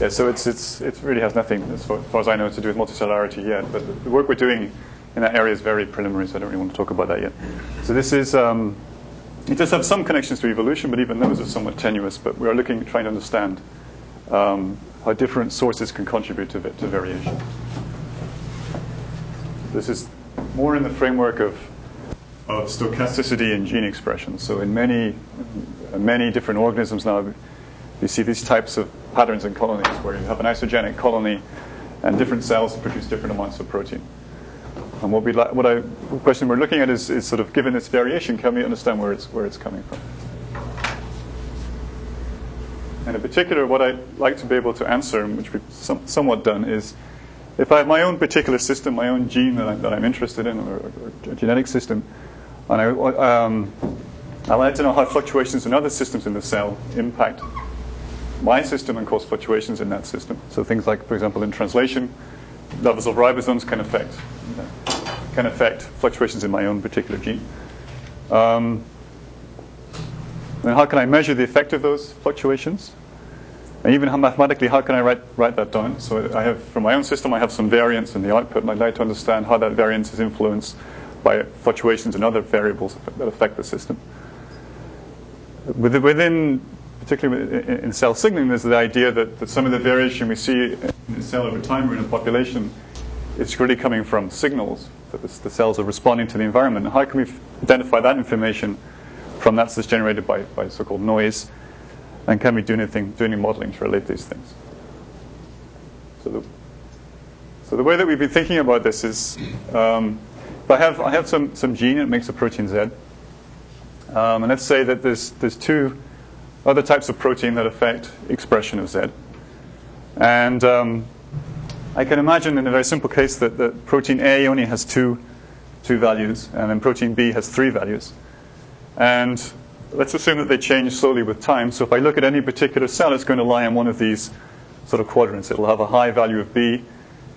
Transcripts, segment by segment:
yeah, so it's, it's, it really has nothing, as far, as far, as I know, to do with multicellularity yet. But the, work we're doing in that area is very preliminary, so I don't really want to talk about that yet. So this is, um, it does have some connections to evolution, but even those are somewhat tenuous. But we are looking, trying to understand um, how different sources can contribute to, to variation. This is more in the framework of, of stochasticity and gene expression. So in many, many different organisms now, you see these types of patterns in colonies where you have an isogenic colony and different cells produce different amounts of protein. And what, we what I, question we're looking at is, is sort of given this variation, can we understand where it's, where it's coming from? And in particular, what I'd like to be able to answer, which we've some, somewhat done, is if I have my own particular system, my own gene that, I, am interested in, or, or, a genetic system, and I, um, I like to know how fluctuations in other systems in the cell impact my system and cause fluctuations in that system. So things like, for example, in translation, levels of ribosomes can affect can affect fluctuations in my own particular gene. Um, and how can I measure the effect of those fluctuations? And even how mathematically, how can I write, write that down? So I have, from my own system, I have some variance in the output, and I'd like to understand how that variance is influenced by fluctuations in other variables that affect the system. Within particularly in cell signaling, there's the idea that, that some of the variation we see in a cell over time or in a population is really coming from signals that the, cells are responding to the environment. How can we identify that information from that that's generated by, by so-called noise? And can we do anything, do any modeling to relate these things? So the, so the way that we've been thinking about this is, um, I have I have some some gene that makes a protein Z, um, and let's say that there's there's two other types of protein that affect expression of Z. And um, I can imagine in a very simple case that, that protein A only has two, two values, and then protein B has three values. And let's assume that they change slowly with time. So if I look at any particular cell, it's going to lie in one of these sort of quadrants. It'll have a high value of B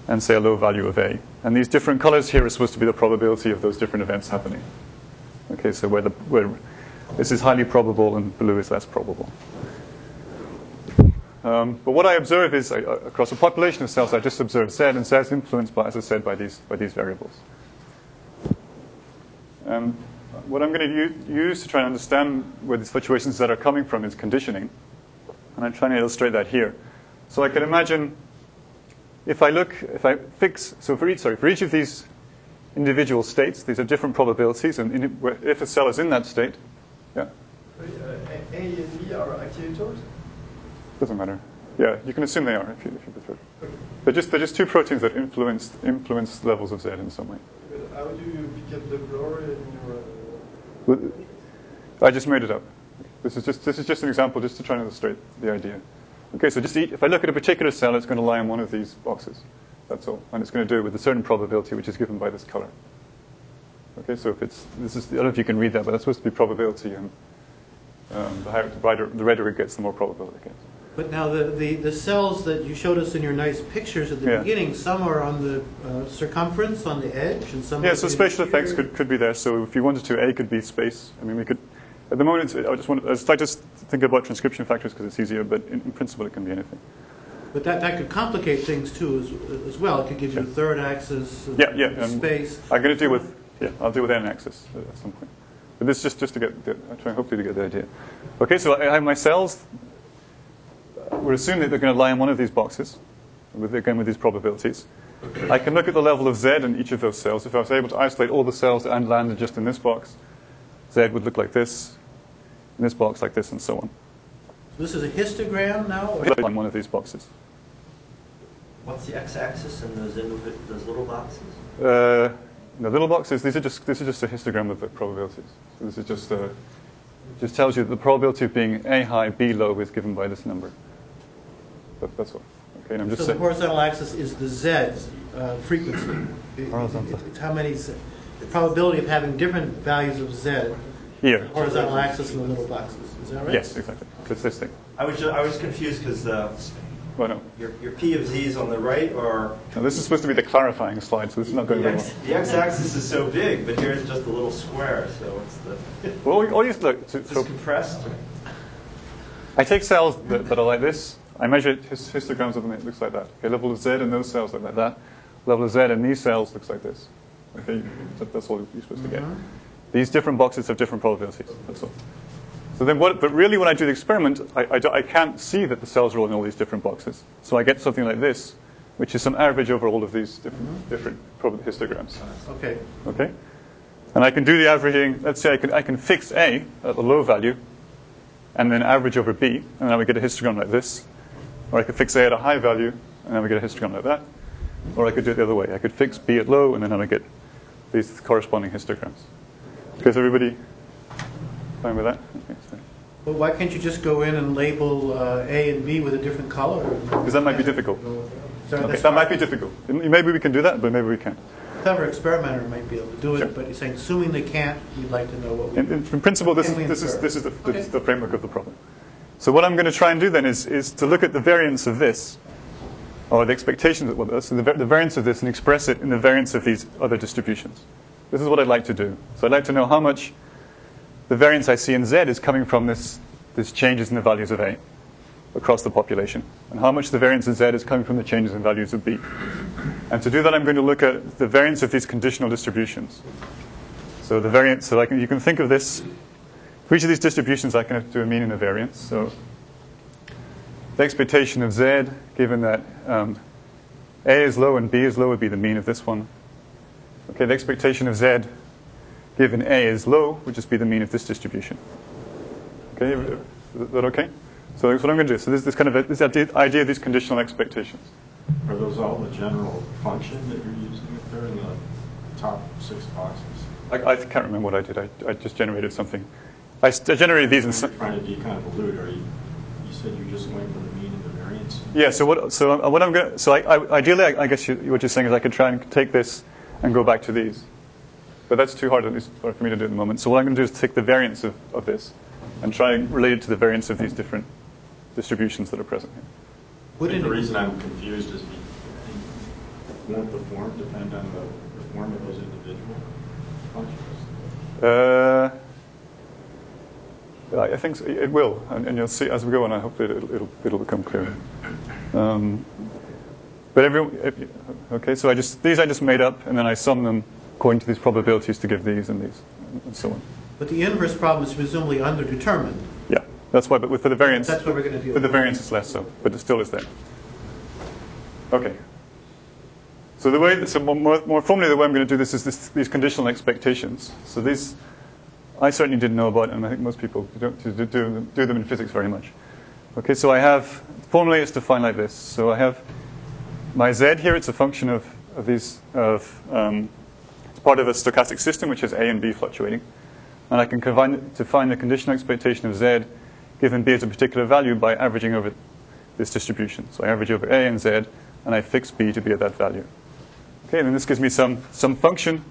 and say a low value of A. And these different colors here are supposed to be the probability of those different events happening. Okay, so where the where this is highly probable and blue is less probable. Um, but what I observe is, uh, across a population of cells, I just observe Z, and Z is influenced, by, as I said, by these, by these variables. Um, what I'm going to use to try and understand where these fluctuations that are coming from is conditioning. And I'm trying to illustrate that here. So I can imagine if I look, if I fix, so for each, sorry, for each of these individual states, these are different probabilities, and if a cell is in that state, yeah. A and B are activators? Doesn't matter. Yeah, you can assume they are if you, if you prefer. Okay. They're just they're just two proteins that influence influence levels of Z in some way. How do you pick up the blur in your? Uh... I just made it up. This is just this is just an example, just to try and illustrate the idea. Okay, so just eat, if I look at a particular cell, it's going to lie in one of these boxes. That's all, and it's going to do it with a certain probability, which is given by this color. Okay, so if it's this is I don't know if you can read that, but that's supposed to be probability, and um, the higher the brighter the redder it gets, the more probability it gets. But now the, the, the cells that you showed us in your nice pictures at the yeah. beginning, some are on the uh, circumference, on the edge, and some. Yeah, so spatial effects could, could be there. So if you wanted to, A could be space. I mean, we could. At the moment, I just want. I just think about transcription factors because it's easier, but in, in, principle, it can be anything. But that, that could complicate things too, as, as well. It could give you yeah. a third axis. Yeah, yeah. Space. I'm going to deal with yeah, I'll deal with n axis at some point. But this is just, just to get, the, I'm trying hopefully to get the idea. Okay, so I have my cells. We're assuming that they're going to lie in one of these boxes, with, again with these probabilities. I can look at the level of Z in each of those cells. If I was able to isolate all the cells and landed just in this box, Z would look like this, in this box like this, and so on. So this is a histogram now? On one of these boxes. What's the x-axis in those, those little boxes? Uh, the little boxes, these are just, this is just a histogram of the probabilities. So this is just, uh, just tells you that the probability of being A high, B low is given by this number. That, that's all. Okay, and I'm just so the horizontal axis is the Z uh, frequency. Horizontal. It, it's how many, Z, the probability of having different values of Z. Here. Horizontal axis in the little boxes. Is that right? Yes, exactly. It's this thing. I was, just, I was confused because uh, well, no. Your, your P of Z is on the right, or? This is supposed to be the clarifying slide, so this is not going to be well. The x-axis is so big, but here's just a little square, so what's the... well, all you look... To, so compressed? I take cells that, that, are like this, I measure histograms of them, it looks like that. Okay, level of Z in those cells look like that. Level of Z in these cells looks like this. Okay, that, that's all you're supposed to get. Uh-huh. These different boxes have different probabilities. That's all. So then, what, but really, when I do the experiment, I, I, I can't see that the cells are all in all these different boxes. So I get something like this, which is some average over all of these different, different histograms. Okay. Okay? And I can do the averaging. Let's say I can, I can fix A at a low value and then average over B, and then I would get a histogram like this. Or I could fix A at a high value, and then we get a histogram like that. Or I could do it the other way. I could fix B at low, and then I would get these corresponding histograms. Okay, is everybody fine with that? Okay, But why can't you just go in and label uh, A and B with a different color? Because that might be difficult. So Okay, that might be difficult. Maybe we can do that, but maybe we can't. Clever experimenter might be able to do it, Sure. but you're saying, assuming they can't, we'd like to know what we. In, in, in principle, this, is, this, is, this is the, this is the framework of the problem. So what I'm going to try and do then is, is to look at the variance of this, or the expectations of well, so the, the variance of this, and express it in the variance of these other distributions. This is what I'd like to do. So I'd like to know how much the variance I see in Z is coming from this, this changes in the values of A across the population, and how much the variance in Z is coming from the changes in values of B. And to do that, I'm going to look at the variance of these conditional distributions. So the variance, so can, you can think of this. For each of these distributions, I can do a mean and a variance. So the expectation of Z, given that um, A is low and B is low, would be the mean of this one. Okay, the expectation of Z, given A is low, would just be the mean of this distribution. Okay, is that okay? So that's what I'm going to do. So this, this kind of a, this idea, of these conditional expectations. Are those all the general function that you're using up there in the top six boxes? I, I can't remember what I did. I, I just generated something. I generated these in You're trying to deconvolute, are you, you said you're just going for the mean and the variance? Yeah. So what? So uh, what I'm going. to So I, I, ideally, I, I guess you, what you're saying is I could try and take this and go back to these, but that's too hard at least for for me to do at the moment. So what I'm going to do is take the variance of, of this and try and relate it to the variance of these different distributions that are present here. I think Wouldn't the reason I'm confused is be- won't the form depend on the, the form of those individual functions? Uh, I I think so. it will, and, and you'll see as we go on. I hope that it'll, it'll, it'll become clearer. Um, but every okay, so I just these I just made up, and then I sum them according to these probabilities to give these and these, and so on. But the inverse problem is presumably underdetermined. Yeah, that's why. But with, for the variance, That's what we're going to do. for the variance it's less so, but it still is there. Okay. So the way, so more, more formally, the way I'm going to do this is this, these conditional expectations. So these, I certainly didn't know about, and I think most people don't do, do, do, them in physics very much. Okay, so I have formally it's defined like this. So I have my z here. It's a function of, of these of um, part of a stochastic system which has a and b fluctuating, and I can define the conditional expectation of z given b as a particular value by averaging over this distribution. So I average over a and z, and I fix b to be at that value. Okay, and then this gives me some, some function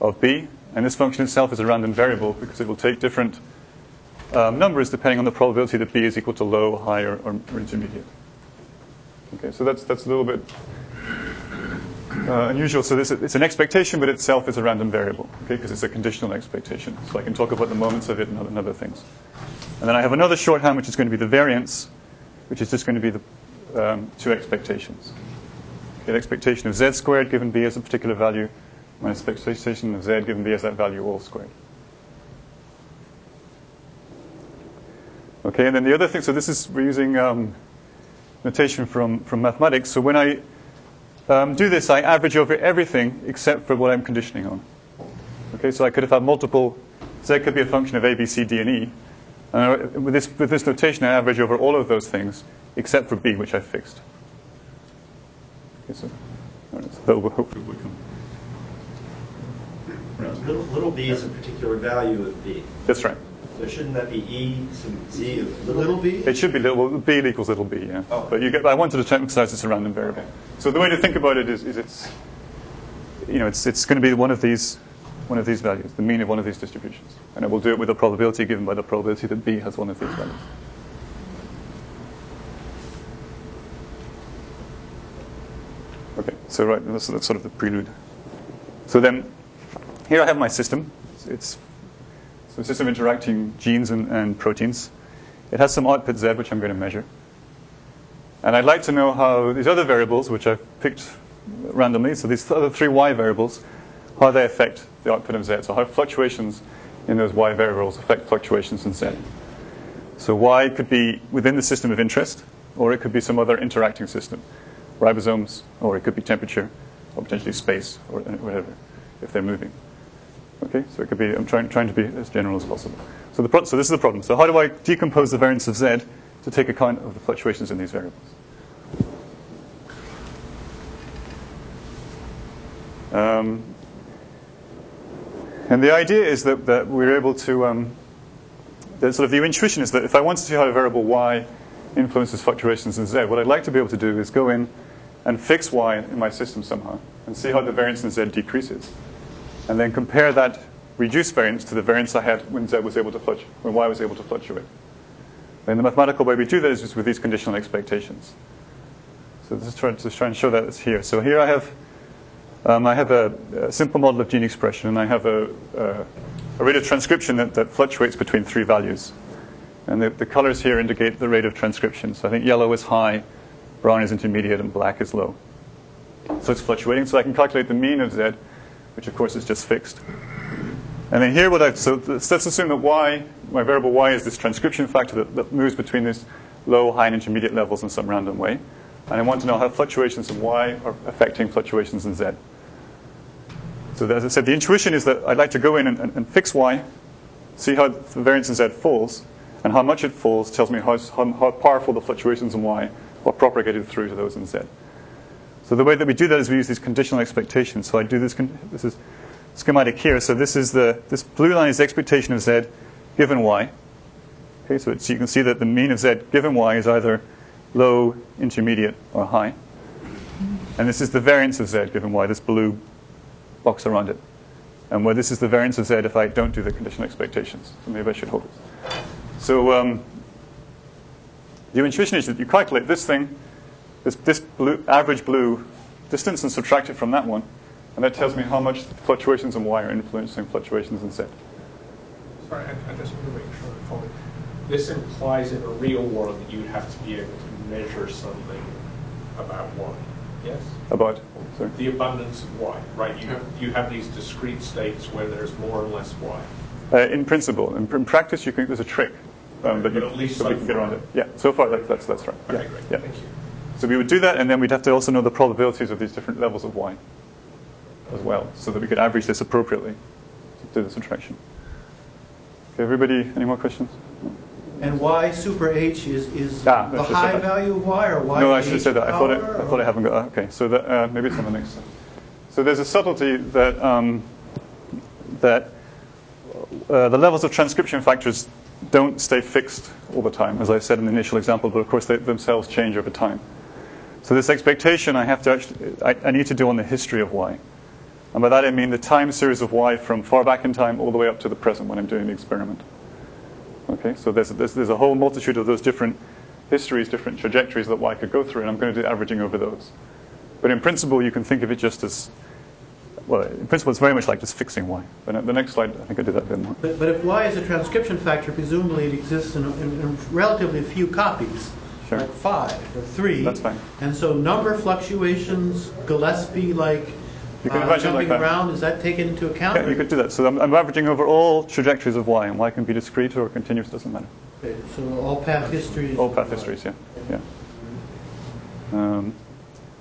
of b, and this function itself is a random variable because it will take different um, numbers depending on the probability that b is equal to low, high, or, or intermediate. Okay, so that's, that's a little bit uh, unusual. So this, it's an expectation, but itself is a random variable, okay, because it's a conditional expectation. So I can talk about the moments of it and other, and other things. And then I have another shorthand, which is going to be the variance, which is just going to be the um, two expectations. Okay, the expectation of z squared given b as a particular value, minus expectation of z given b as that value all squared. Okay, and then the other thing, so this is, we're using um, notation from, from mathematics. So when I um, do this, I average over everything except for what I'm conditioning on. Okay, so I could have had multiple, so z could be a function of a, b, c, d, and e. And I- with this, with this notation, I average over all of those things except for b, which I fixed. Okay, so, all right, so that will hopefully become. Little, little b is a particular value of b. That's right. So shouldn't that be e, some z of little? Little b? It should be little, well, b equals little b, yeah. Oh. But you get, I wanted to emphasize it's a random variable. So the way to think about it is, is it's, you know, it's, it's going to be one of these, one of these values, the mean of one of these distributions. And it will do it with a probability given by the probability that b has one of these values. Okay, so right, that's, that's sort of the prelude. So then, here I have my system. It's, it's so system interacting genes and, and proteins. It has some output Z, which I'm going to measure. And I'd like to know how these other variables, which I've picked randomly, so these other three y variables, how they affect the output of z. So how fluctuations in those y variables affect fluctuations in z. So y could be within the system of interest, or it could be some other interacting system, ribosomes, or it could be temperature, or potentially space, or whatever, if they're moving. Okay, so it could be, I'm trying, trying to be as general as possible. So, the pro- so this is the problem. So how do I decompose the variance of z to take account of the fluctuations in these variables? Um, and the idea is that, that we're able to, um, the sort of the intuition is that if I want to see how a variable y influences fluctuations in z, what I'd like to be able to do is go in and fix y in my system somehow and see how the variance in z decreases. And then compare that reduced variance to the variance I had when z was able to fluctuate, when y was able to fluctuate. And the mathematical way we do that is with these conditional expectations. So this is trying to try and show that it's here. So here I have um, I have a, a, simple model of gene expression, and I have a, a, a rate of transcription that, that, fluctuates between three values. And the, the, colors here indicate the rate of transcription. So I think yellow is high, brown is intermediate, and black is low. So it's fluctuating. So I can calculate the mean of z, which of course is just fixed. And then here, what I so let's assume that y, my variable y, is this transcription factor that, that moves between these low, high, and intermediate levels in some random way. And I want to know how fluctuations in y are affecting fluctuations in z. So as I said, the intuition is that I'd like to go in and, and, and fix y, see how the variance in z falls, and how much it falls tells me how, how, how, powerful the fluctuations in y are propagated through to those in z. So the way that we do that is we use these conditional expectations. So I do this, this is schematic here. So this is the, this blue line is the expectation of z given y. Okay, so, you can see that the mean of z given y is either low, intermediate, or high. And this is the variance of z given y, this blue box around it. And where this is the variance of z if I don't do the conditional expectations. So maybe I should hold it. So um, the intuition is that you calculate this thing, this, this blue, average blue distance, and subtract it from that one. And that tells me how much fluctuations in y are influencing fluctuations in z. Sorry, I, I just want to make sure I'm following. This implies in a real world that you'd have to be able to measure something about y. Yes? About? Sorry. The abundance of y, right? You, you have these discrete states where there's more or less y. Uh, in principle. In, in, practice, you can, there's a trick. Um, but, but you, at least so so we can get around it. Yeah, so far that, that's, that's right. Okay, yeah. great. Yeah. Thank you. So we would do that, and then we'd have to also know the probabilities of these different levels of y as well, so that we could average this appropriately to do the subtraction. Okay, everybody, any more questions? And y super h is, is Ah, the high value of y or y no, I should have said that. I thought, I, I thought I haven't got that. Okay, so that, uh, maybe it's on the next slide. So there's a subtlety that, um, that uh, the levels of transcription factors don't stay fixed all the time, as I said in the initial example, but of course they themselves change over time. So this expectation I have to actually, I, I need to do on the history of y. And by that I mean the time series of y from far back in time all the way up to the present when I'm doing the experiment. Okay, so there's, there's, there's a whole multitude of those different histories, different trajectories that y could go through, and I'm going to do averaging over those. But in principle, you can think of it just as, well, in principle, it's very much like just fixing y. But the next slide, I think I did that a bit more. But, but if y is a transcription factor, presumably it exists in, in, in relatively few copies, Sure. like five or three. That's fine. And so number fluctuations, Gillespie like You can uh, imagine like jumping that. around, is that taken into account? Yeah, you could do that. So I'm, I'm averaging over all trajectories of y, and y can be discrete or continuous, doesn't matter. Okay, so all path histories. All path histories, yeah. yeah. Um,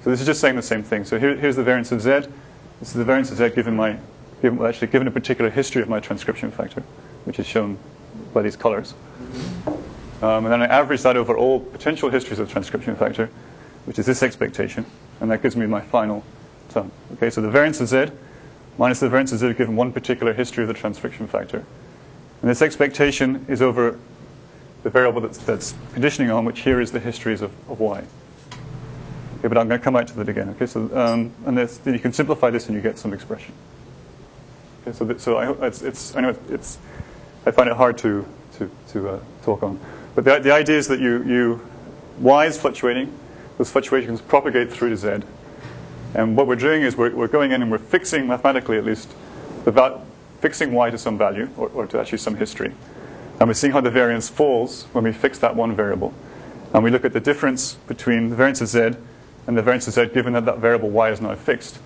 so this is just saying the same thing. So here, here's the variance of z. This is the variance of z given my, given, well, actually given a particular history of my transcription factor, which is shown by these colors. Um, and then I average that over all potential histories of transcription factor, which is this expectation, and that gives me my final sum. Okay, so the variance of z minus the variance of z given one particular history of the transcription factor. And this expectation is over the variable that's, that's conditioning on, which here is the histories of, of y. Okay, but I'm going to come back to that again. Okay, so um, and this, then you can simplify this and you get some expression. Okay, so th- so I, it's, it's I know it's I find it hard to to to uh, talk on, but the the idea is that you you y is fluctuating, those fluctuations propagate through to z, and what we're doing is we're, we're going in and we're fixing mathematically at least the fixing y to some value or, or to actually some history. And we're seeing how the variance falls when we fix that one variable. And we look at the difference between the variance of z and the variance of z given that that variable y is now fixed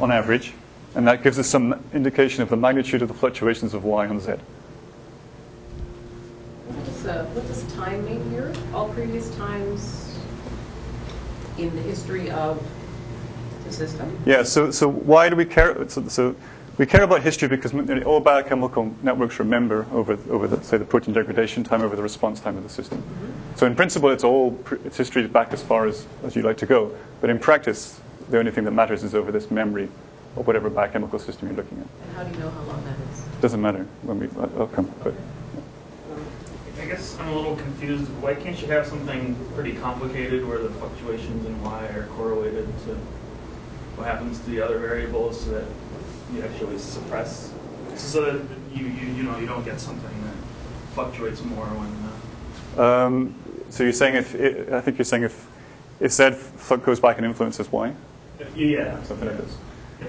on average. And that gives us some indication of the magnitude of the fluctuations of y on z. What does, uh, what does time mean here? All previous times in the history of the system? Yeah, so, so why do we care? So, so we care about history because all biochemical networks remember over, over the, say, the protein degradation time, over the response time of the system. So in principle, it's all it's history back as far as, as you'd like to go. But in practice, the only thing that matters is over this memory of whatever biochemical system you're looking at. And how do you know how long that is? It doesn't matter when we I'll I'll come. But I guess I'm a little confused. Why can't you have something pretty complicated where the fluctuations in y are correlated to what happens to the other variables so that you actually suppress, so that you, you, you know, you don't get something that fluctuates more when, uh, um, so you're saying if it, I think you're saying if if z goes back and influences y, yeah. something like this.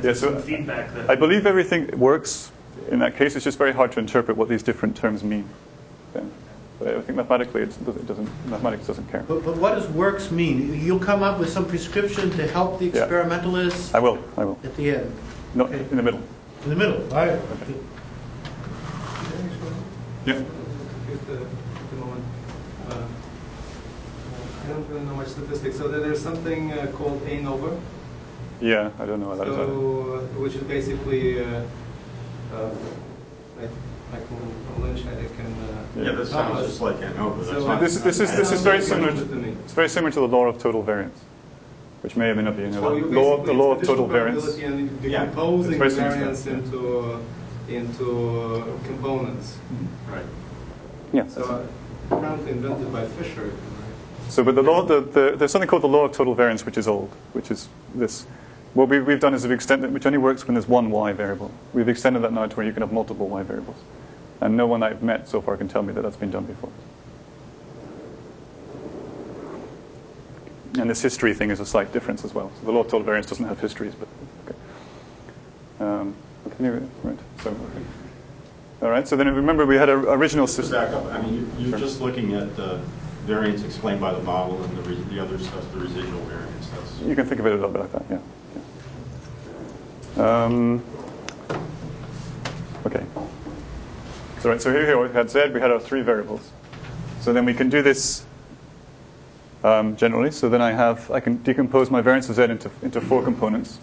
Yeah, so feedback that. I believe everything works in that case. It's just very hard to interpret what these different terms mean. Then. But I think mathematically it's, it doesn't, mathematics doesn't care. But, but what does works mean? You'll come up with some prescription to help the Yeah. experimentalists I will, I will. at the end, No, Okay. in the middle. in the middle. All right. Yeah. Just a, just a moment. Uh, I don't really know much statistics. So there's something uh, called ANOVA, Yeah, I don't know what that is. so, uh, which is basically, uh, uh, like, Michael Lynch had it can. Uh, Yeah, this sounds just like ANOVA. That's So- not- This is, this is, this is very similar. To, good to me. it's very similar to the law of total variance, which may or may not be in the So you law. The law of total variance. probability And Yeah, decomposing it's very similar to variance yeah. into, uh, into uh, components. Right. Yeah. that's it. So uh, apparently invented by Fisher. right? So, but the law, the, the, there's something called the law of total variance, which is old, which is this. What we, we've done is we've extended, which only works when there's one y variable. We've extended that now to where you can have multiple y variables, and no one I've met so far can tell me that that's been done before. And this history thing is a slight difference as well. So the law of total variance doesn't have histories, but okay. Um, can you, right? So, okay. all right. So then remember we had an original system. back up, I mean, you- you're Sure. just looking at the variance explained by the model and the re- the other stuff, the residual variance. That's, You can think of it a little bit like that, yeah. yeah. Um, okay. So, right, so here, we had Z, we had our three variables. So then we can do this um, generally. So then I have, I can decompose my variance of Z into, into four components.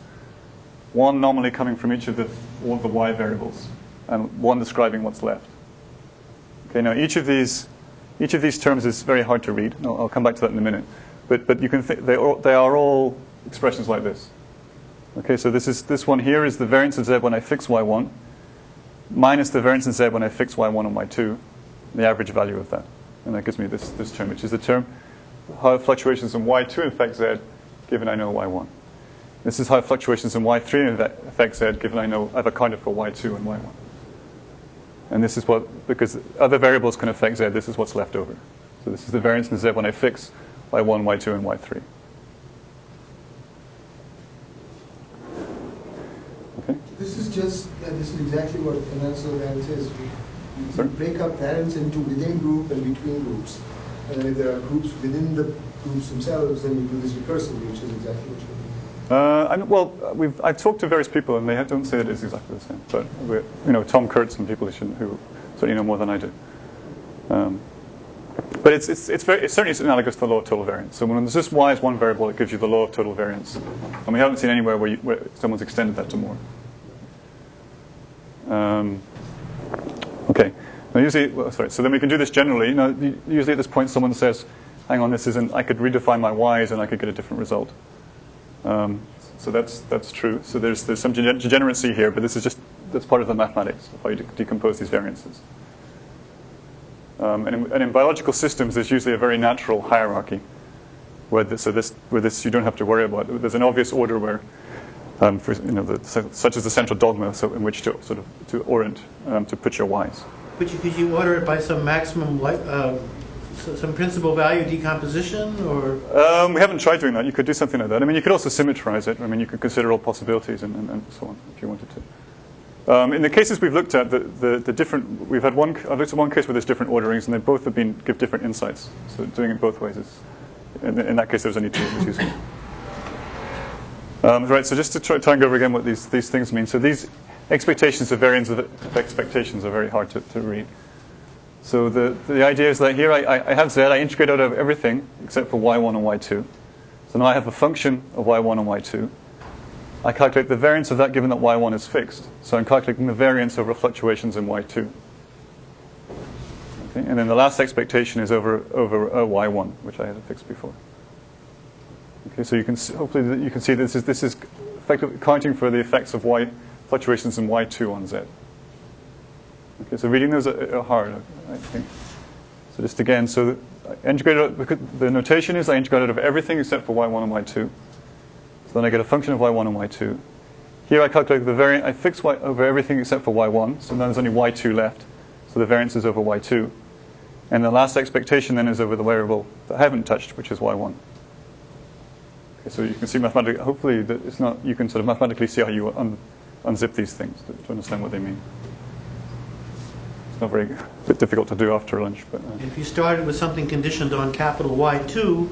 One normally coming from each of the, all of the Y variables, and one describing what's left. Okay, now each of these, each of these terms is very hard to read. I'll, I'll come back to that in a minute. But, but you can th- they, are, they are all expressions like this. Okay, so this, is, this one here is the variance of z when I fix y1 minus the variance in z when I fix y1 and y2, the average value of that. And that gives me this, this term, which is the term how fluctuations in y2 affect z given I know y1. This is how fluctuations in y3 affect z given I know I've accounted for y2 and y1. And this is what, because other variables can affect z, this is what's left over. So this is the variance in z when I fix y1, y2, and y3. Okay? This is just, uh, this is exactly what of variance is. We- break up variance into within group and between groups. And if there are groups within the groups themselves, then you do this recursively, which is exactly what you're doing. Uh, I'm, well, uh, we've, I've talked to various people, and they don't say it is exactly the same. But we're, you know, Tom Kurtz and people who, who certainly know more than I do. Um, but it's, it's, it's, very, it's certainly analogous to the law of total variance. So when there's just y as one variable, it gives you the law of total variance. And we haven't seen anywhere where, you, where someone's extended that to more. Um, okay. Now usually, well, sorry. So then we can do this generally. Now, usually at this point, someone says, "Hang on, this isn't. I could redefine my y's and I could get a different result." Um, so that's that's true. So there's there's some degeneracy here, but this is just that's part of the mathematics of how you de- decompose these variances. Um, and, in, and in biological systems, there's usually a very natural hierarchy, where this, so this where this you don't have to worry about. There's an obvious order where, um, for, you know, the, so- such as the central dogma, so in which to sort of to orient um, to put your y's. Could you, could you order it by some maximum, li- uh, s- some principal value decomposition, or? Um, we haven't tried doing that. You could do something like that. I mean, you could also symmetrize it. I mean, you could consider all possibilities and, and, and so on if you wanted to. Um, in the cases we've looked at, the, the, the different we've had one. I've looked at one case where there's different orderings, and they both have been give different insights. So doing it both ways is in, in that case, there's only two. Um, right, so just to try, try and go over again what these, these things mean. So these expectations of variance of, of expectations are very hard to, to read. So the, the idea is that here I, I have z, I integrate out of everything except for y1 and y2. So now I have a function of y1 and y2. I calculate the variance of that given that y1 is fixed. So I'm calculating the variance over fluctuations in y2. Okay, and then the last expectation is over, over uh, y1, which I had fixed before. Okay, so you can see, hopefully you can see this is, this is accounting for the effects of y fluctuations in y2 on z. Okay, so reading those are, are hard, I think. So just again, so I integrate the notation is I integrate out of everything except for y1 and y2. So then I get a function of y1 and y2. Here I calculate the variance, I fix y over everything except for y1, so now there's only y2 left. So the variance is over y2. And the last expectation then is over the variable that I haven't touched, which is y1. So you can see mathematically, hopefully that it's not, you can sort of mathematically see how you un, unzip these things to, to understand what they mean It's not very bit difficult to do after lunch. But uh. if you started with something conditioned on capital Y two,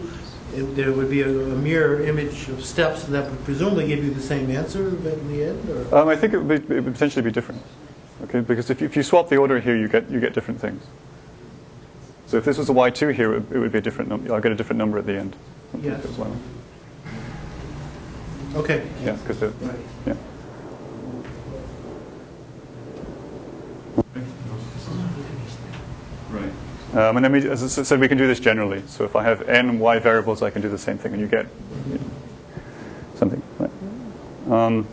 it, there would be a, a, mirror image of steps that would presumably give you the same answer in the end. Um, I think it would, be, it would, potentially be different. Okay, because if you, if you swap the order here, you get you get different things. So if this was a Y two here, it, it would be a different number. I'll get a different number at the end. Yes. Okay. Yeah, because right. yeah. Right. Um, and then, we, as I said, we can do this generally. So if I have n y variables, I can do the same thing, and you get you know, something. Right. Um,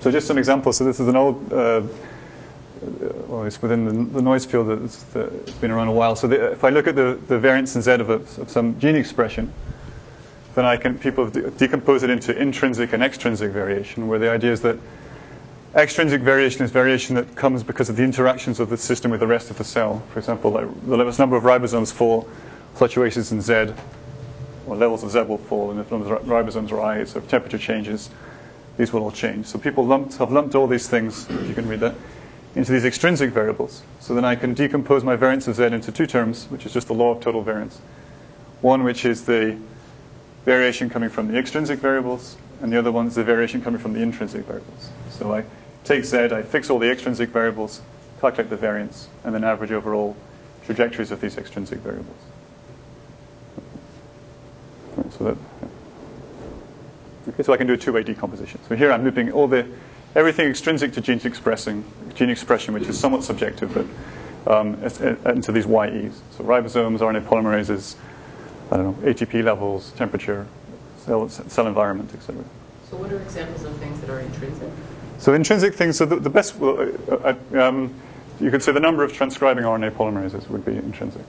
so just some examples. So this is an old, uh, well, it's within the, the noise field that's, it's been around a while. So the, if I look at the, the variance in z of, a, of some gene expression, then I can people de- decompose it into intrinsic and extrinsic variation, where the idea is that Extrinsic variation is variation that comes because of the interactions of the system with the rest of the cell. For example, like the number of ribosomes fall, fluctuations in Z, or levels of Z will fall, and if the number of ribosomes rise, if temperature changes, these will all change. So people lumped, have lumped all these things, if you can read that, into these extrinsic variables. So then I can decompose my variance of Z into two terms, which is just the law of total variance. One which is the variation coming from the extrinsic variables, and the other one is the variation coming from the intrinsic variables. So I take Z, I fix all the extrinsic variables, calculate the variance, and then average over all trajectories of these extrinsic variables. So that, okay, so I can do a two-way decomposition. So here I'm looping all the everything extrinsic to gene expressing gene expression, which is somewhat subjective, but um, into these YEs. So ribosomes, RNA polymerases, I don't know, ATP levels, temperature, cell, cell environment, etc. So what are examples of things that are intrinsic? So intrinsic things, so the, the best, well, uh, uh, um, you could say the number of transcribing RNA polymerases would be intrinsic.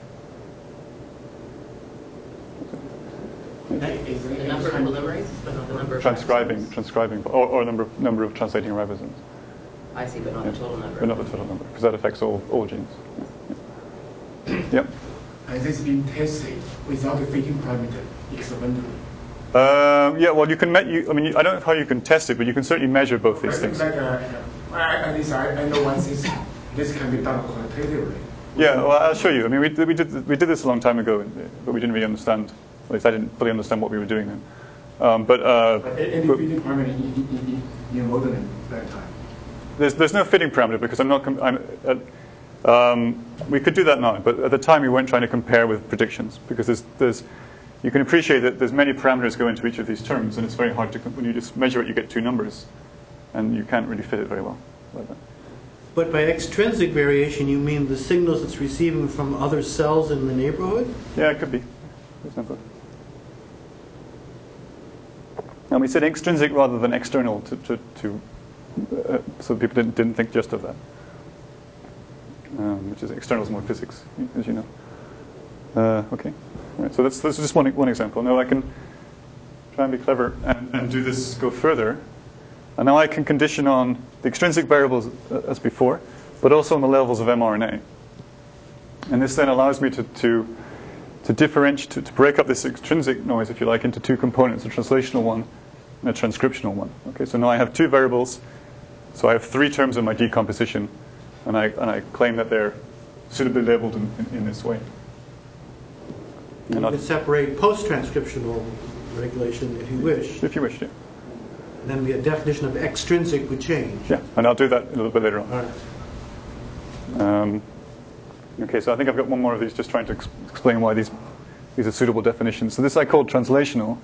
The number of polymerases, but not the number of transcribing, transcribing, or, or number of, number of translating ribosomes. I see, but not yeah. the total number. But not the total number, because that affects all, all genes. Yeah. yep. Has this been tested without a fitting parameter experimentally? Uh, yeah, well, you can. You, I mean, I don't know how you can test it, but you can certainly measure both these things. Like, uh, at least I, I know one thing. This can be done quantitatively. Yeah, well, I'll show you. I mean, we, we, did, we did this a long time ago, but we didn't really understand. At least I didn't fully understand what we were doing then. Um, but, uh, but any but, fitting parameter in, in, in, in modeling that time? There's, there's no fitting parameter because I'm not. I'm, uh, um, we could do that now, but at the time we weren't trying to compare with predictions because there's, there's you can appreciate that there's many parameters go into each of these terms, and it's very hard to, when you just measure it, you get two numbers, and you can't really fit it very well like that. But by extrinsic variation, you mean the signals it's receiving from other cells in the neighborhood? Yeah, it could be, for example. And we said extrinsic rather than external to, to, to uh, so people didn't, didn't think just of that. Um, which is external more physics, as you know. Uh, okay. Right, so that's, that's just one, one example. Now I can try and be clever and, and do this, go further. And now I can condition on the extrinsic variables uh, as before, but also on the levels of mRNA. And this then allows me to, to, to differentiate, to, to break up this extrinsic noise, if you like, into two components, a translational one and a transcriptional one. Okay, so now I have two variables. So I have three terms in my decomposition, and I, and I claim that they're suitably labeled in, in, in this way. You not- can separate post-transcriptional regulation if you wish. If you wish to. Then the definition of extrinsic would change. Yeah, and I'll do that a little bit later on. All right. Um, okay, so I think I've got one more of these just trying to ex- explain why these, these are suitable definitions. So this I call translational.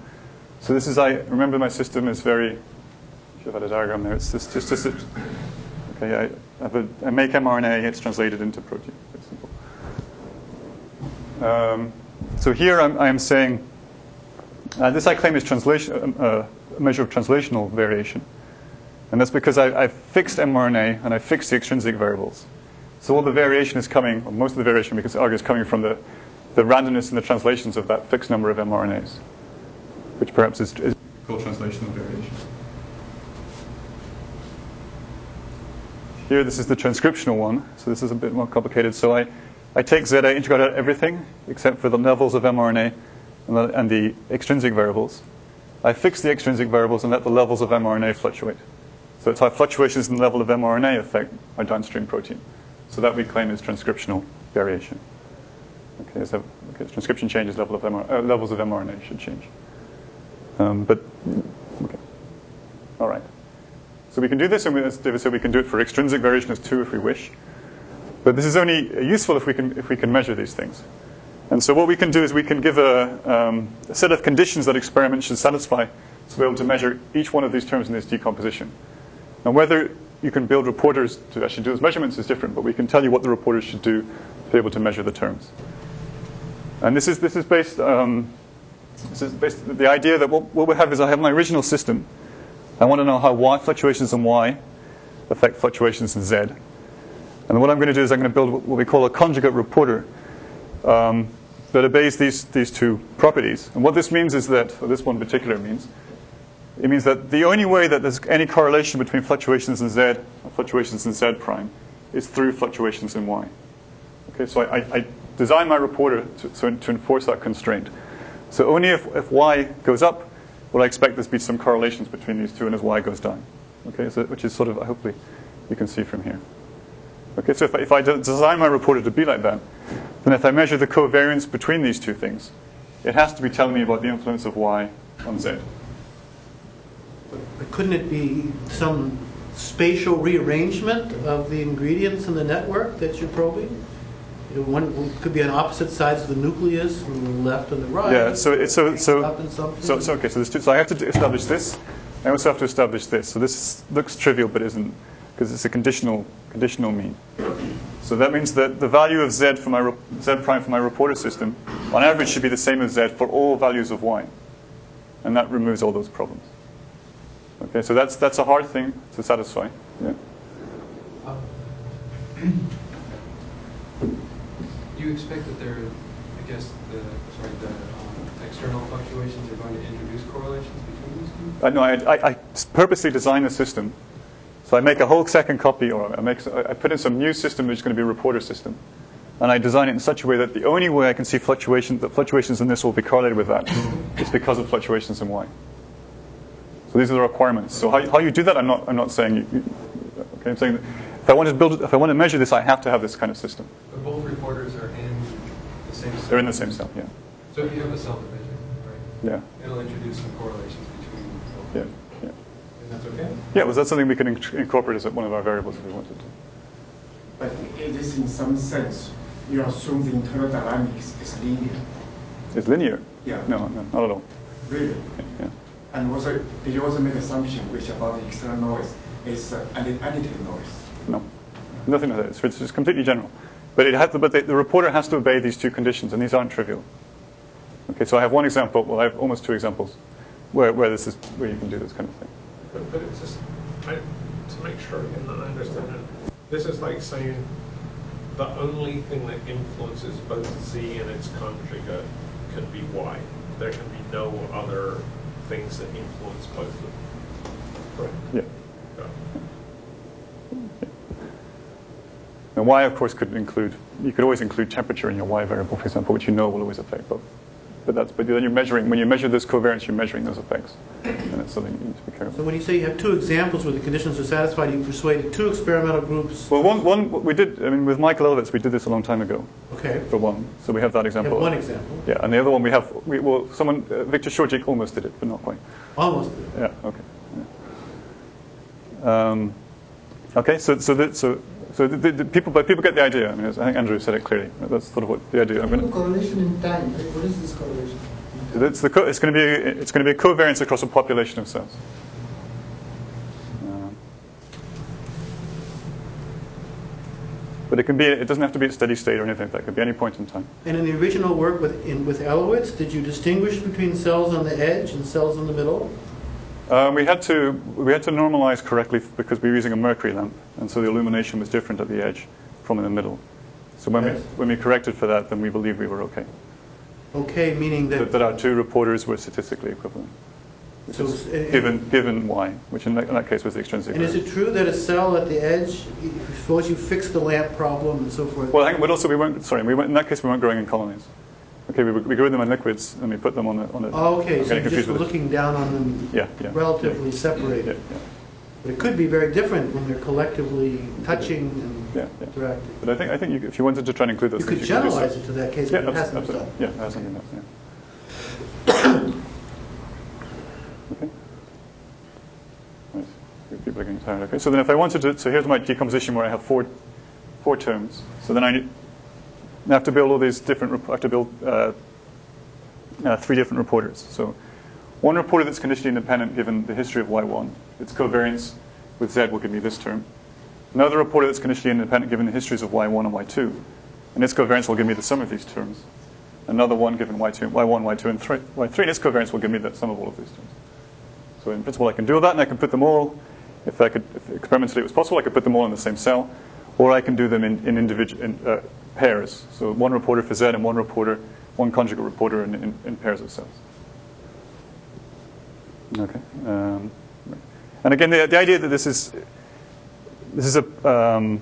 So this is, I remember my system is very, should have had a diagram there. It's just, just, just okay, I, I make mRNA, it's translated into protein. Um, so here I'm, I'm saying, uh, this I claim is translation, uh, a measure of translational variation. And that's because I, I've fixed mRNA and I fixed the extrinsic variables. So all the variation is coming, or most of the variation could argue is coming from the, the randomness in the translations of that fixed number of mRNAs, which perhaps is, is called translational variation. Here, this is the transcriptional one, so this is a bit more complicated. So I, I take Z, I integrate out everything except for the levels of mRNA and the, and the extrinsic variables. I fix the extrinsic variables and let the levels of mRNA fluctuate. So it's how fluctuations in the level of mRNA affect my downstream protein. So that we claim is transcriptional variation. Okay, so okay, transcription changes, level of MR, uh, levels of mRNA should change. Um, but okay, all right. So we can do this, and David said, we can do it for extrinsic variation as two if we wish. But this is only useful if we can if we can measure these things. And so what we can do is we can give a, um, a set of conditions that experiments should satisfy to be able to measure each one of these terms in this decomposition. Now, whether you can build reporters to actually do those measurements is different, but we can tell you what the reporters should do to be able to measure the terms. And this is, this is based, um, this is based the idea that what, what we have is I have my original system. I want to know how y fluctuations in y affect fluctuations in z. And what I'm going to do is I'm going to build what we call a conjugate reporter um, that obeys these, these two properties. And what this means is that, or this one in particular means, it means that the only way that there's any correlation between fluctuations in z and fluctuations in z prime is through fluctuations in y. Okay, so I, I, design my reporter to, so to enforce that constraint. So only if, if y goes up will I expect there to be some correlations between these two and as y goes down. Okay, so, which is sort of, hopefully, you can see from here. Okay, so if I, if I design my reporter to be like that, then if I measure the covariance between these two things, it has to be telling me about the influence of y on z. But couldn't it be some spatial rearrangement of the ingredients in the network that you're probing? One could be on opposite sides of the nucleus, on the left and the right. Yeah, so it's so so Up in something. so, so okay. So there's two, so I have to establish this. I also have to establish this. So this looks trivial, but isn't because it's a conditional conditional mean. So that means that the value of z for my z prime for my reporter system, on average, should be the same as z for all values of y, and that removes all those problems. Okay, so that's that's a hard thing to satisfy. Yeah. Um, Do you expect that there, I guess, the, sorry, the um, external fluctuations are going to introduce correlations between these two? I know I, I, purposely designed the system. So I make a whole second copy, or I, make, I put in some new system which is going to be a reporter system. And I design it in such a way that the only way I can see fluctuations, that fluctuations in this will be correlated with that is because of fluctuations in y. So these are the requirements. So how, how you do that, I'm not, I'm not saying, you, okay, I'm saying that if I want to build, if I want to measure this, I have to have this kind of system. But both reporters are in the same cell. They're in the same cell, yeah. So if you have a cell division, right, Yeah, it'll introduce some correlations between both. yeah, yeah. And that's okay? Yeah, well, that something we can inc- incorporate as one of our variables if we wanted to. But it is in some sense, you assume the internal dynamics is linear. It's linear. Yeah. No, no, not at all. Really? Yeah. And also, did you also make an assumption which about the external noise is uh, additive noise? No, nothing like that. It's, it's just completely general. But it has to, but the, the reporter has to obey these two conditions, and these aren't trivial. Okay, so I have one example. Well, I have almost two examples where, where this is where you can do this kind of thing. But, but it's just, I, to make sure again that I understand it, this is like saying the only thing that influences both Z and its conjugate can be Y. There can be no other things that influence both of them. Correct? Yeah. Yeah. And y, of course, could include. You could always include temperature in your y variable, for example, which you know will always affect both. but that's but then you're measuring when you measure this covariance, you're measuring those effects, and it's something you need to be careful. So when you say you have two examples where the conditions are satisfied, you persuaded two experimental groups. Well, one, one we did. I mean, with Michael Elowitz, we did this a long time ago. Okay. For one, so we have that example. have one example. Yeah, and the other one we have. We, well, someone, uh, Victor Sourjik almost did it, but not quite. Almost. Yeah. Okay. Yeah. Um, okay. So, so, the, so, so the, the, the people, but people get the idea. I mean, I think Andrew said it clearly. That's sort of what the idea. I'm The going correlation in time, right? What is this correlation? It's, the co- it's going to be. It's going to be a covariance across a population of cells. Um, but it can be. It doesn't have to be at steady state or anything like that. It could be any point in time. And in the original work with, in, with Elowitz, did you distinguish between cells on the edge and cells in the middle? Um, we had to we had to normalize correctly because we were using a mercury lamp, and so the illumination was different at the edge from in the middle. So when Yes. we when we corrected for that, then we believed we were okay. Okay, meaning That, that. that our two reporters were statistically equivalent, So, uh, given given y, which in that, in that case was the extrinsic. And is it true that a cell at the edge, suppose you fix the lamp problem and so forth? Well, hang but also we weren't sorry. We weren't, in that case we weren't growing in colonies. Okay, we, we grew them in liquids and we put them on a on a. Oh, okay, so getting you just with it. looking down on them Yeah, yeah. relatively Yeah, separated. yeah. But it could be very different when they're collectively touching and Yeah, yeah. interacting. But I think I think you, if you wanted to try and include those You things, could you could generalize it to that case, Yeah, but it hasn't been absolutely. done. Yeah, it hasn't been done. Yeah. okay. Right. People are getting tired. Okay. So then, if I wanted to, so here's my decomposition where I have four, four terms. So then I, need, I have to build all these different. I have to build uh, uh, three different reporters. So one reporter that's conditionally independent, given the history of y1, its covariance with z will give me this term. Another reporter that's conditionally independent, given the histories of y1 and y2, and its covariance will give me the sum of these terms. Another one given y2, y1, y2, and 3, y3, and its covariance will give me the sum of all of these terms. So in principle, I can do all that, and I can put them all. If I could, if experimentally it was possible, I could put them all in the same cell, or I can do them in, in individual in, uh, pairs. So one reporter for Z and one reporter, one conjugate reporter in, in, in pairs of cells. Okay. Um, and again, the, the idea that this is this is a um,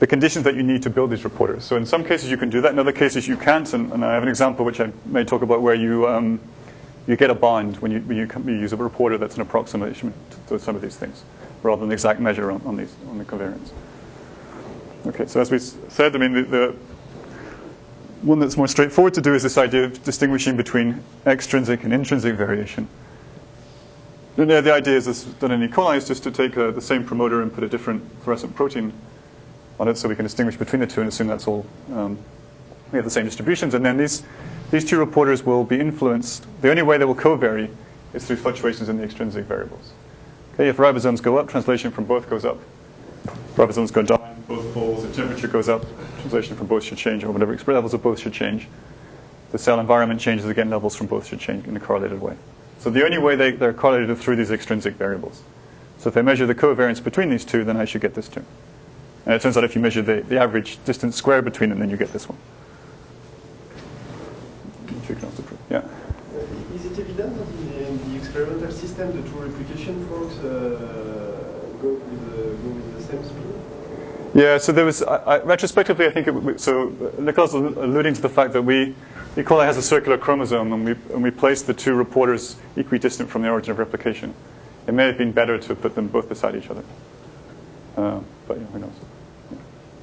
the conditions that you need to build these reporters. So in some cases you can do that. In other cases you can't. And, and I have an example which I may talk about where you um, you get a bind when you when you, you use a reporter that's an approximation to, to some of these things, rather than the exact measure on, on these on the covariance. Okay. So as we said, I mean the, the one that's more straightforward to do is this idea of distinguishing between extrinsic and intrinsic variation. And the, idea is this, done in E. coli is just to take uh, the same promoter and put a different fluorescent protein on it so we can distinguish between the two and assume that's all, um, we have the same distributions. And then these, these two reporters will be influenced. The only way they will co-vary is through fluctuations in the extrinsic variables. Okay, if ribosomes go up, translation from both goes up. Ribosomes go down, both poles, the temperature goes up, translation from both should change, or whatever, levels of both should change. The cell environment changes again, levels from both should change in a correlated way. So the only way they, they're correlated is through these extrinsic variables. So if I measure the covariance between these two, then I should get this term. And it turns out if you measure the, the average distance squared between them, then you get this one. Yeah. Is it evident that in, in the experimental system the two replication forks uh, go, with the, go with the same speed? Yeah, so there was, I, I, retrospectively, I think, it, so uh, Nicolas was alluding to the fact that we, E. coli has a circular chromosome and we, and we placed the two reporters equidistant from the origin of replication. It may have been better to put them both beside each other. Uh, but yeah, who knows?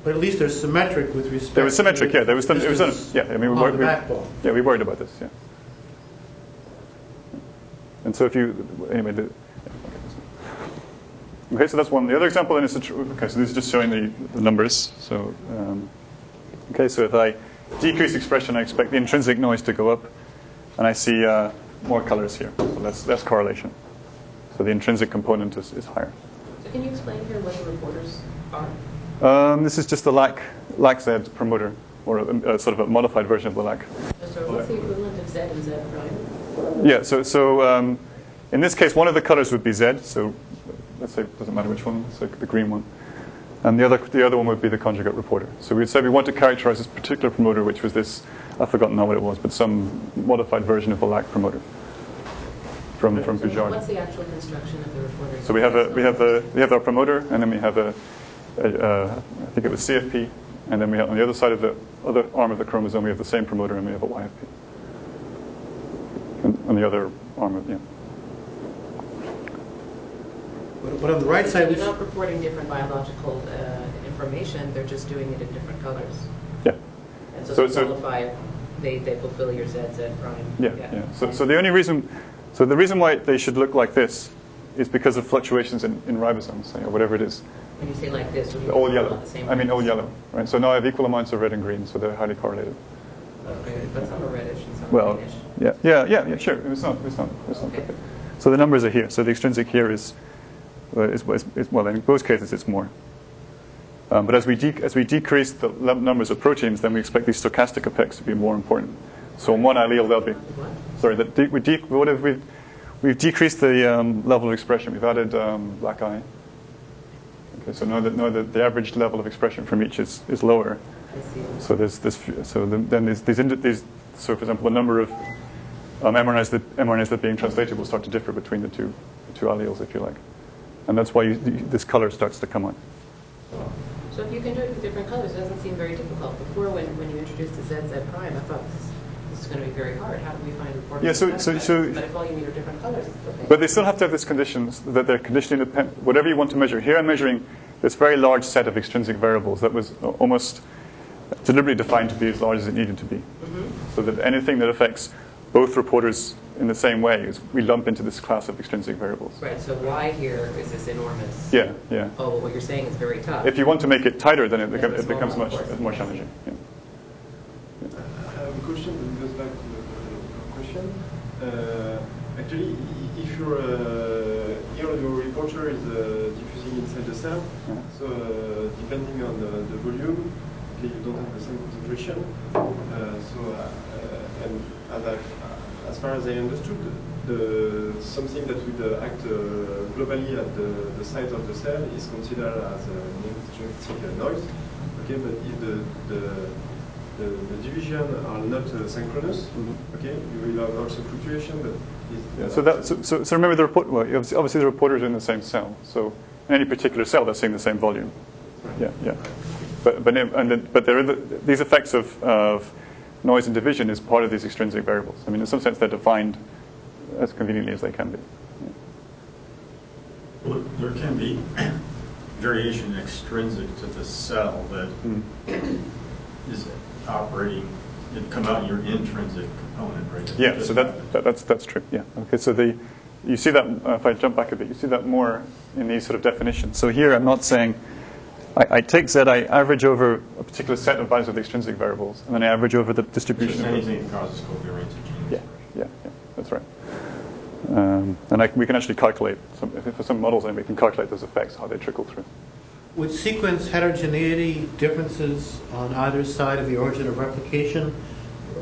But at least they're symmetric with respect. They were symmetric, yeah. There was, some, it was yeah. I mean, we, along wor- the we, backbone. yeah, we worried about this, yeah. And so if you, anyway, the, okay, so that's one. The other example then is, okay, so this is just showing the, the numbers. So, um, okay, so if I decrease expression, I expect the intrinsic noise to go up, and I see uh, more colors here. So that's, that's correlation. So the intrinsic component is, is higher. So can you explain here what the reporters are? Um, this is just the LAC, LAC-Z promoter, or a, a sort of a modified version of the LAC. So what's the equivalent of Z and Z prime? Yeah, so, so um, in this case, one of the colors would be Z, so let's say it doesn't matter which one, it's like the green one. And the other, the other one would be the conjugate reporter. So we'd say we want to characterize this particular promoter, which was this, I've forgotten now what it was, but some modified version of the LAC promoter from, from So Bujard. what's the actual construction of the reporters? So we have a we have the we have our promoter, and then we have a, a uh, I think it was CFP, and then we have on the other side of the other arm of the chromosome we have the same promoter, and we have a YFP. On the other arm of yeah. But, but on the right side, we They're not reporting different biological uh, information, they're just doing it in different colors. Yeah. And so So- to so- qualify, they, they fulfill your Z, Z prime. Yeah, yeah. So, so the only reason, so the reason why they should look like this is because of fluctuations in, in ribosomes, or whatever it is. When you say like this, you All yellow. The same I mean, all yellow, right? So now I have equal amounts of red and green, so they're highly correlated. Okay, but some are reddish and some are Well, greenish. yeah, yeah, yeah, yeah, sure. It's not, it's not, it's not. Okay. So the numbers are here. So the extrinsic here is, well, in both cases it's more. Um, but as we, de- as we decrease the numbers of proteins, then we expect these stochastic effects to be more important. So in one allele, they'll be. Sorry, de- we de- what have we? We've decreased the um, level of expression. We've added um, lacI. Okay, so now that now that the average level of expression from each is, is lower. So there's this. So then there's these, these. So for example, the number of um, mRNAs that mRNAs that are being translated will start to differ between the two the two alleles, if you like, and that's why you, this color starts to come on. So if you can do it with different colors, it doesn't seem very difficult. Before, when, when you introduced the Z, Z prime, I thought this, this is going to be very hard. How do we find reporters? Yeah, so- so- so- But if all you need are different colors, okay. But they still have to have these conditions that they're condition independent. Whatever you want to measure. Here I'm measuring this very large set of extrinsic variables that was almost deliberately defined to be as large as it needed to be. Mm-hmm. So that anything that affects both reporters in the same way is we lump into this class of extrinsic variables. Right, so why here is this enormous? Yeah, yeah. Oh, but what you're saying is very tough. If you want to make it tighter, then it, Then it becomes much of more challenging. Yeah. I have a question that goes back to the the question. Uh, actually, i- if your uh, here your reporter is uh, diffusing inside the cell, Uh-huh. so uh, depending on the, the volume, okay, you don't have the same concentration. Uh, so, uh, and as, I, as far as I understood, the something that would uh, act uh, globally at the, the site of the cell is considered as a negative noise. Okay, but if the, the the, the division are not uh, synchronous, okay, you will have also fluctuation, but Yeah, so, that, so, so, so remember the report, well, obviously the reporters are in the same cell. So in any particular cell, they're seeing the same volume. Yeah, yeah. But, but, and then, but there are the, these effects of, of noise and division is part of these extrinsic variables. I mean, in some sense, they're defined as conveniently as they can be. Well, there can be variation extrinsic to the cell that is operating, it come out in your intrinsic component, right? It Yeah, so that, that, that's, that's true. Yeah. Okay, so the, you see that, uh, if I jump back a bit, you see that more in these sort of definitions. So here I'm not saying, I, I take Z, I average over a particular set of values of the extrinsic variables, and then I average over the distribution of those. anything that causes covariance of Yeah, yeah, yeah, that's right. Um, and I, we can actually calculate, some, if, for some models, then we can calculate those effects, how they trickle through. Would sequence heterogeneity differences on either side of the origin of replication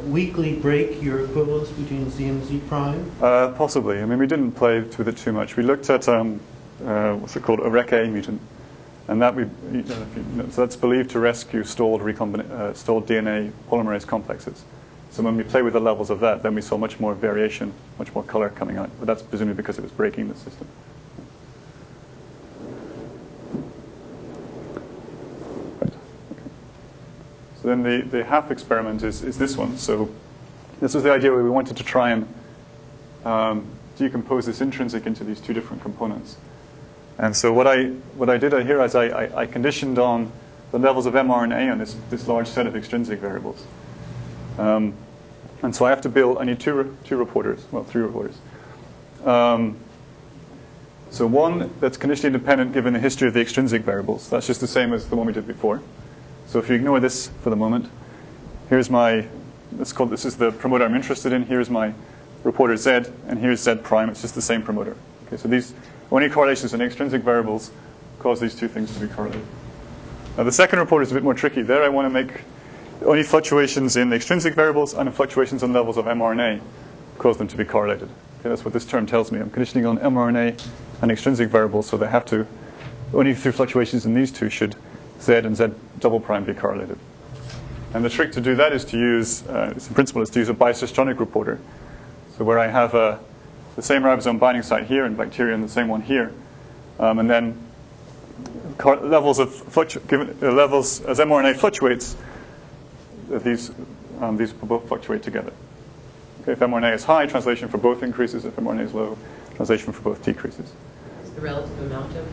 weakly break your equivalence between Z and Z prime? Uh, possibly. I mean, we didn't play with it too much. We looked at um, uh, what's it called, a RecA mutant, and that we so that's believed to rescue recombina- uh, stalled DNA polymerase complexes. So when we play with the levels of that, then we saw much more variation, much more color coming out. But that's presumably because it was breaking the system. Right. Okay. So then the, the half experiment is, is this one. So this was the idea where we wanted to try and um, decompose this intrinsic into these two different components. And so what I, what I did here is I, I, I conditioned on the levels of mRNA on this, this large set of extrinsic variables. Um, and so I have to build, I need two, two reporters, well, three reporters. Um, so one that's conditionally independent given the history of the extrinsic variables. That's just the same as the one we did before. So if you ignore this for the moment, here's my, let's call this is the promoter I'm interested in. Here's my reporter Z, and here's Z prime. It's just the same promoter. Okay, so these only correlations in extrinsic variables cause these two things to be correlated. Now the second report is a bit more tricky. There I want to make only fluctuations in the extrinsic variables and fluctuations in levels of mRNA cause them to be correlated. Okay, that's what this term tells me. I'm conditioning on mRNA and extrinsic variables, so they have to, only through fluctuations in these two should Z and Z double prime be correlated. And the trick to do that is to use, uh, in principle, is to use a bicistronic reporter. So where I have a, the same ribosome binding site here in bacteria and the same one here, um, and then levels of fluctu- given uh, levels as mRNA fluctuates, uh, these um, these both fluctuate together. Okay, if mRNA is high, translation for both increases. If mRNA is low, translation for both decreases. Is the relative amount of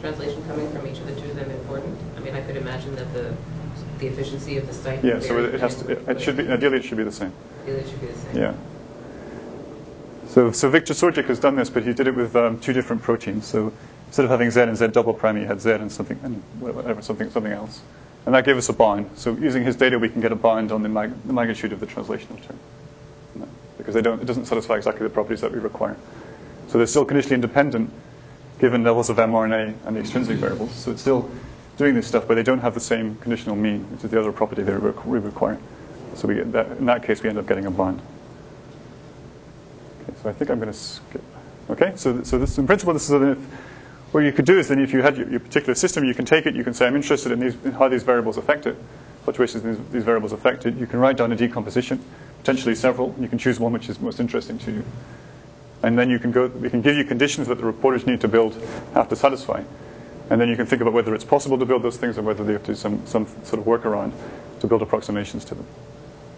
translation coming from each of the two of them important? I mean, I could imagine that the, the efficiency of the site. Yeah, so it has to, it, it should be, ideally it should be the same. Ideally, it should be the same. Yeah. So, so Victor Sourjik has done this, but he did it with um, two different proteins. So instead of having Z and Z double prime, he had Z and something, and whatever, something, something else. And that gave us a bind. So using his data, we can get a bind on the, mag- the magnitude of the translational term. No, Because they don't, it doesn't satisfy exactly the properties that we require. So they're still conditionally independent given levels of mRNA and the extrinsic variables. So it's still doing this stuff, but they don't have the same conditional mean, which is the other property that we require. So we that, in that case, we end up getting a bind. So I think I'm going to skip. Okay, so, so this, in principle, this is a, what you could do is then if you had your, your, particular system, you can take it, you can say, I'm interested in, these, in how these variables affect it, fluctuations in these, these variables affect it. You can write down a decomposition, potentially several. You can choose one which is most interesting to you. And then you can go, we can give you conditions that the reporters need to build, have to satisfy. And then you can think about whether it's possible to build those things or whether they have to do some, some sort of workaround to build approximations to them.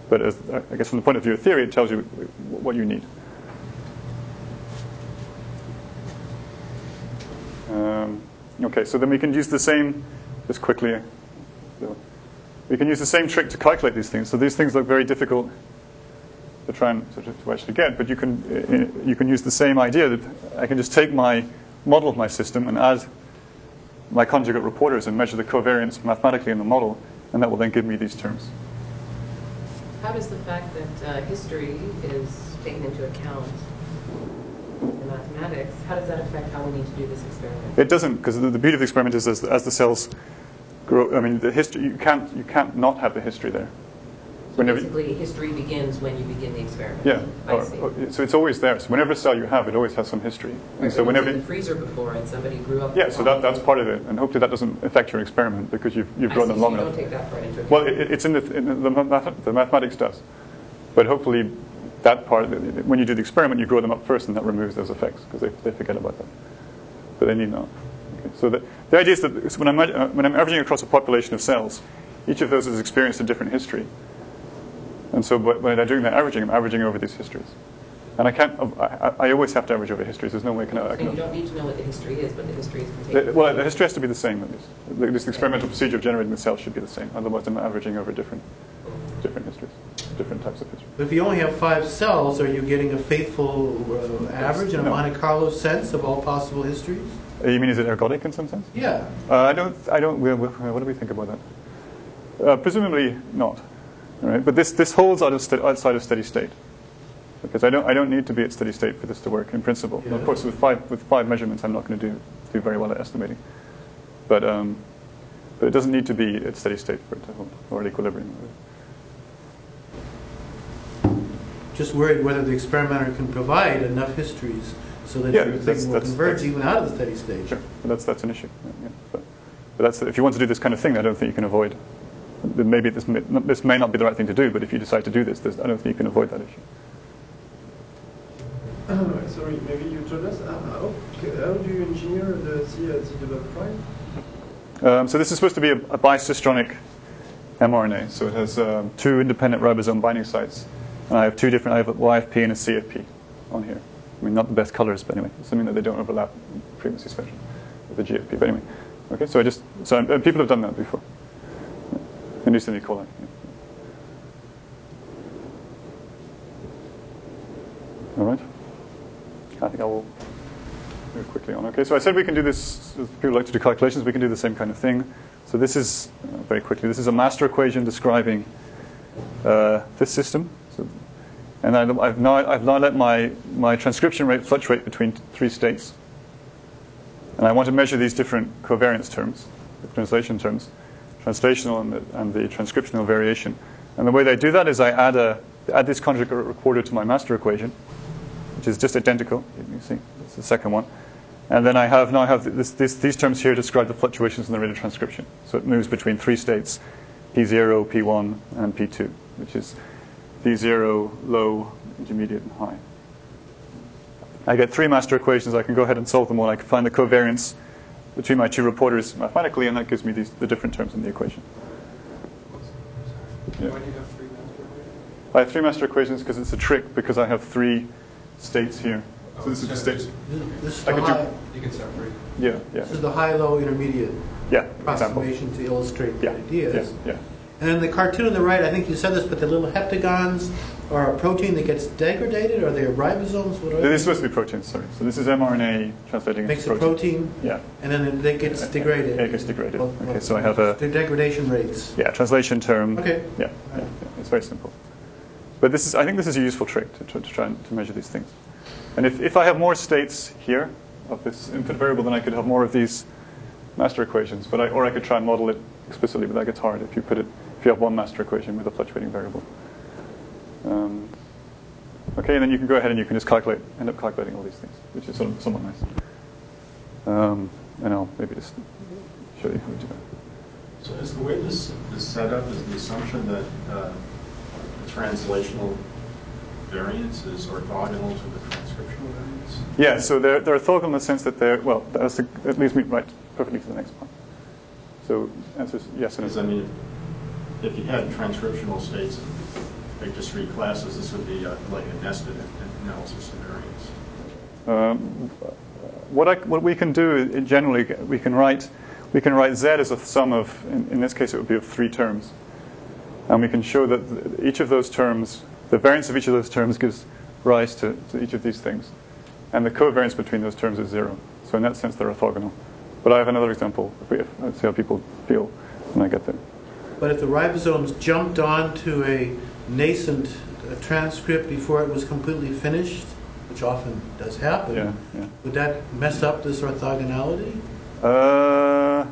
But as, I guess from the point of view of theory, it tells you what you need. Um, okay, so then we can use the same, just quickly, we can use the same trick to calculate these things. So these things look very difficult to try and to actually get, but you can uh, you can use the same idea that I can just take my model of my system and add my conjugate reporters and measure the covariance mathematically in the model, and that will then give me these terms. How does the fact that uh, history is taken into account in mathematics, how does that affect how we need to do this experiment? It doesn't, because the, the beauty of the experiment is as, as the cells grow. I mean, the history you can't you can't not have the history there. So Whenever- basically, history begins when you begin the experiment. Yeah. I Or- see. or- so it's always there. So whenever cell you have, it always has some history. Right, And so whenever in the freezer before and somebody grew up. yeah, so that, that's part of it, and hopefully that doesn't affect your experiment because you've you've I grown see, them so long you enough. don't take that part into account. Well, it, it's in the in the, the mathematics does, but hopefully that part when you do the experiment, you grow them up first, and that removes those effects because they, they forget about that. But they need not. Okay. So the, the idea is that so when I'm uh, when I'm averaging across a population of cells, each of those has experienced a different history, and so when I'm doing that averaging, I'm averaging over these histories. And I can't. I, I always have to average over histories. There's no way I can. I And you don't need to know what the history is, but the history is contained. well, the history has to be the same at least. The, this experimental procedure of generating the cells should be the same. Otherwise, I'm averaging over different, different histories, different types of history. If you only have five cells, are you getting a faithful uh, average in a No. Monte Carlo sense of all possible histories? Uh, You mean is it ergodic in some sense? Yeah. Uh, I don't. I don't. we- we- What do we think about that? Uh, presumably not. All right, but this this holds out of outside of steady state because I don't I don't need to be at steady state for this to work in principle. Yeah. Of course, with five with five measurements, I'm not going to do do very well at estimating. But um, but it doesn't need to be at steady state for it to hold or at equilibrium. Just worried whether the experimenter can provide enough histories so that Yeah, your that's- thing will that's- converge that's- even out of the steady state. Sure, that's that's an issue. Yeah, yeah. But, but that's if you want to do this kind of thing, I don't think you can avoid. Maybe this may, this may not be the right thing to do, but if you decide to do this, there's- I don't think you can avoid that issue. Sorry, maybe you told us, uh, how, how do you engineer the C at Z double prime? Um, so this is supposed to be a, a bicistronic mRNA. So it has um, two independent ribosome binding sites, and I have two different. I have a YFP and a CFP on here. I mean, not the best colors, but anyway, assuming that they don't overlap frequency spectrum with the GFP. But anyway, okay. So I just so uh, people have done that before. E. coli. yeah. All right. I think I will move quickly on. Okay, so I said we can do this, if people like to do calculations, we can do the same kind of thing. So this is, uh, very quickly, this is a master equation describing uh, this system. So, and I, I've, now, I've now let my, my transcription rate fluctuate between three states. And I want to measure these different covariance terms, the translation terms, translational and the, and the transcriptional variation. And the way they do that is I add, a, add this conjugate reporter to my master equation, which is just identical. You see, it's the second one. And then I have now I have this, this, these terms here describe the fluctuations in the rate of transcription. So it moves between three states, P0, P1, and P2, which is P0, low, intermediate, and high. I get three master equations. I can go ahead and solve them all. I can find the covariance between my two reporters mathematically, and that gives me these, the different terms in the equation. Yeah. Why do you have three master equations? I have three master equations because it's a trick because I have three states here. So this is the states. This is I the could do- high, You can separate. Yeah, yeah, this is the high-low intermediate yeah. Example. approximation to illustrate the Yeah, ideas. yeah, yeah. And then the cartoon on the right, I think you said this, but the little heptagons are a protein that gets degraded, or they are ribosomes? What are This is supposed to be proteins, sorry. So this is mRNA translating Makes into a protein, Yeah, and then it gets degraded. It gets degraded. Well, Okay, well, so I have a- The degradation rates. yeah, translation term. Okay. Yeah, yeah, yeah, it's very simple. But this is, I think this is a useful trick to, to, to try and to measure these things. And if, if I have more states here of this input variable, then I could have more of these master equations. But I, or I could try and model it explicitly, but that gets hard if you put it if you have one master equation with a fluctuating variable. Um, okay, and then you can go ahead and you can just calculate, end up calculating all these things, which is sort of somewhat nice. Um, and I'll maybe just show you how to do that. So is the way this is set up is the assumption that uh, the translational variance is orthogonal to the transcriptional variance? Yeah, so they're, they're orthogonal in the sense that they're, well, the, that leads me right perfectly to the next point. So answer is yes and Because I mean, if you had transcriptional states like discrete classes, this would be uh, like a nested analysis of variance. Um, what, I, what we can do generally, we can write, we can write z as a sum of, in, in this case it would be of three terms. And we can show that each of those terms, the variance of each of those terms gives rise to, to each of these things. And the covariance between those terms is zero. So in that sense, they're orthogonal. But I have another example. If we, let's see how people feel when I get there. But if the ribosomes jumped onto a nascent uh, transcript before it was completely finished, which often does happen, Yeah, yeah. would that mess up this orthogonality? Uh,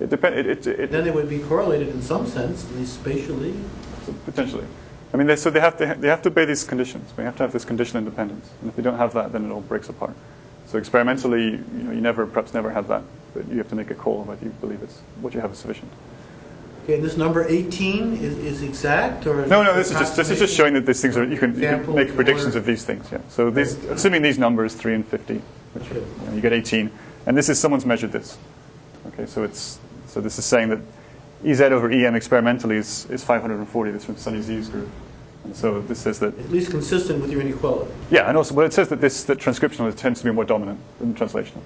it depends. It, it, it, Then they would be correlated in some sense, at least spatially. Potentially. I mean, they, so they have to they have to obey these conditions. We have to have this conditional independence, and if we don't have that, then it all breaks apart. So experimentally, you know, you never perhaps never have that, but you have to make a call whether you believe it's what you have is sufficient. Okay, and this number 18 is, is exact, or? No, no, this is just this is just showing that these things are you can, you can make predictions of these things. Yeah. So these, assuming these numbers three and fifty, which Okay. you, know, you get eighteen, and this is someone's measured this. Okay, so it's so this is saying that Ez over Em experimentally is, is 540. This from Sunney Xie's group, and so this says that At least consistent with your inequality. Yeah, and also, well, it says that this that transcriptional tends to be more dominant than translational,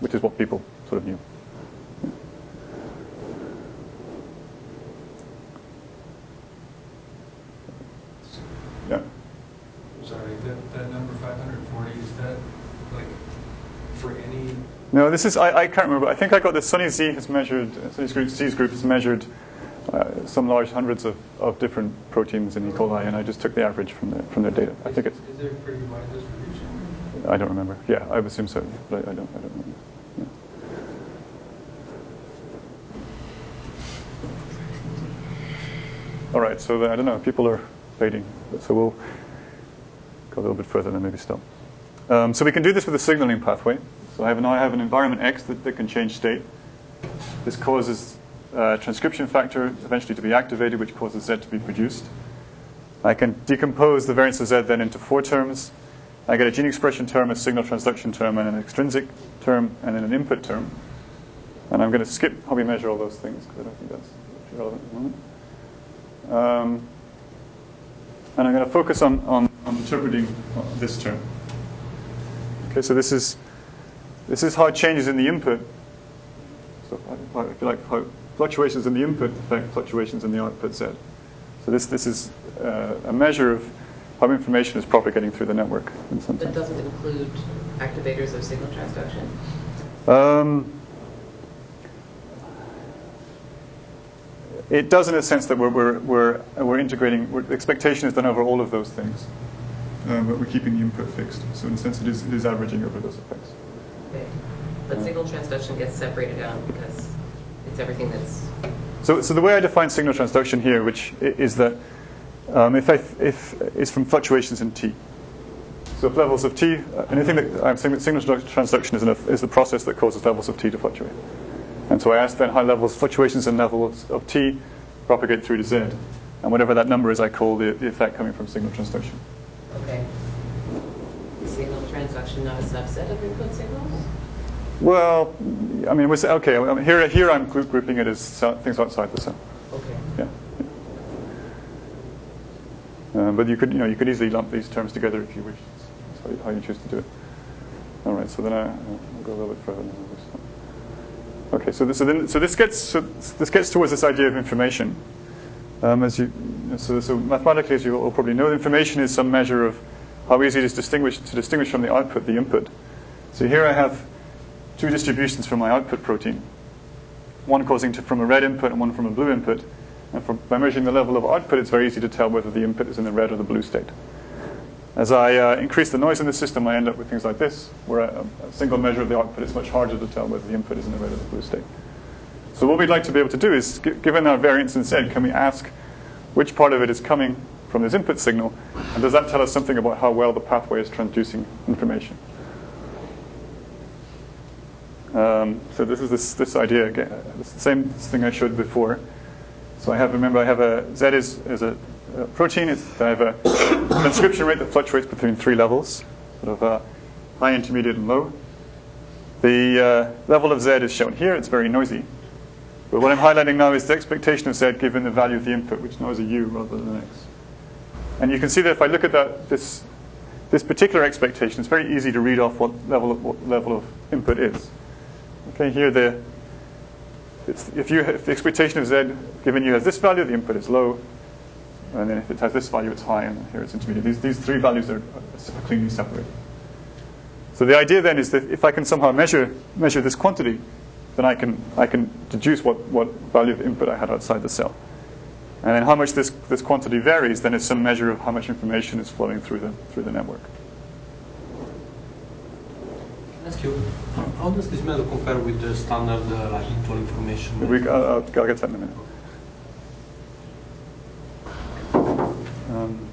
which is what people sort of knew. Yeah. Sorry, that, that number 540, is that like for any, No, this is I, I can't remember. I think I got this. Sunney Xie has measured. Sunny group, Xie's group has measured uh, some large hundreds of, of different proteins in E. coli, and I just took the average from the, from their data. I think it's. is there pretty wide distribution? I don't remember. Yeah, I assume so, but I, I don't. I don't remember. Yeah. All right, so I don't know. People are waiting, so we'll go a little bit further and maybe stop. Um, so we can do this with a signaling pathway. So I have now I have an environment X that, that can change state. This causes uh, transcription factor eventually to be activated, which causes Z to be produced. I can decompose the variance of Z then into four terms. I get a gene expression term, a signal transduction term, and an extrinsic term, and then an input term. And I'm going to skip how we measure all those things because I don't think that's relevant at the moment. Um, and I'm going to focus on, on, on interpreting this term. Okay, so this is this is how changes in the input. So if you like, how fluctuations in the input affect fluctuations in the output Z. So this this is uh, a measure of how information is propagating through the network in some That sense. doesn't include activators of signal transduction? Um, it does in a sense that we're, we're, we're, we're integrating, we're, the expectation is done over all of those things. Um, but we're keeping the input fixed. So in a sense, it is, it is averaging over those effects. Okay. But signal transduction gets separated out because it's everything that's, So, so the way I define signal transduction here, which is that um, if, I, if is from fluctuations in t. So if levels of t, uh, anything that I'm saying that signal transduction is, is the process that causes levels of t to fluctuate. And so I ask then how levels, fluctuations in levels of t propagate through to z. And whatever that number is, I call the, the effect coming from signal transduction. okay. Is Signal transduction not a subset of input signals? Well, I mean, we say, okay, here, here I'm grouping it as things outside the cell. Okay. Yeah. But you could, you know, you could easily lump these terms together if you wish. That's how you, choose to do it. All right, so then I, will go a little bit further. Okay, so this, so, then, so this gets so this gets towards this idea of information. Um, as you, so, so mathematically, as you all probably know, information is some measure of how easy it is to distinguish, to distinguish from the output the input. So here I have two distributions from my output protein, one causing to, from a red input and one from a blue input. And for, by measuring the level of output, it's very easy to tell whether the input is in the red or the blue state. As I uh, increase the noise in the system, I end up with things like this, where a, a, single measure of the output is much harder to tell whether the input is in the red or the blue state. So what we'd like to be able to do is, given our variance in Z, can we ask which part of it is coming from this input signal, and does that tell us something about how well the pathway is transducing information? Um, so this is this, this idea again. It's the same thing I showed before. So I have, remember, I have a Z is, is a, a protein. It's, I have a transcription rate that fluctuates between three levels, sort of uh, high, intermediate, and low. The uh, level of Z is shown here. It's very noisy. But what I'm highlighting now is the expectation of Z given the value of the input, which now is a U rather than an X. And you can see that if I look at that, this, this particular expectation, it's very easy to read off what level of, what level of input is. Okay, here the if you if the expectation of z given you has this value, the input is low, and then if it has this value, it's high, and here it's intermediate. These these three values are cleanly separated. So the idea then is that if I can somehow measure measure this quantity, then I can I can deduce what, what value of input I had outside the cell. And then how much this, this quantity varies, then is some measure of how much information is flowing through the through the network. Ask you, how does this method compare with the standard uh, like actual information? We, I'll, I'll, get that in a minute. Um,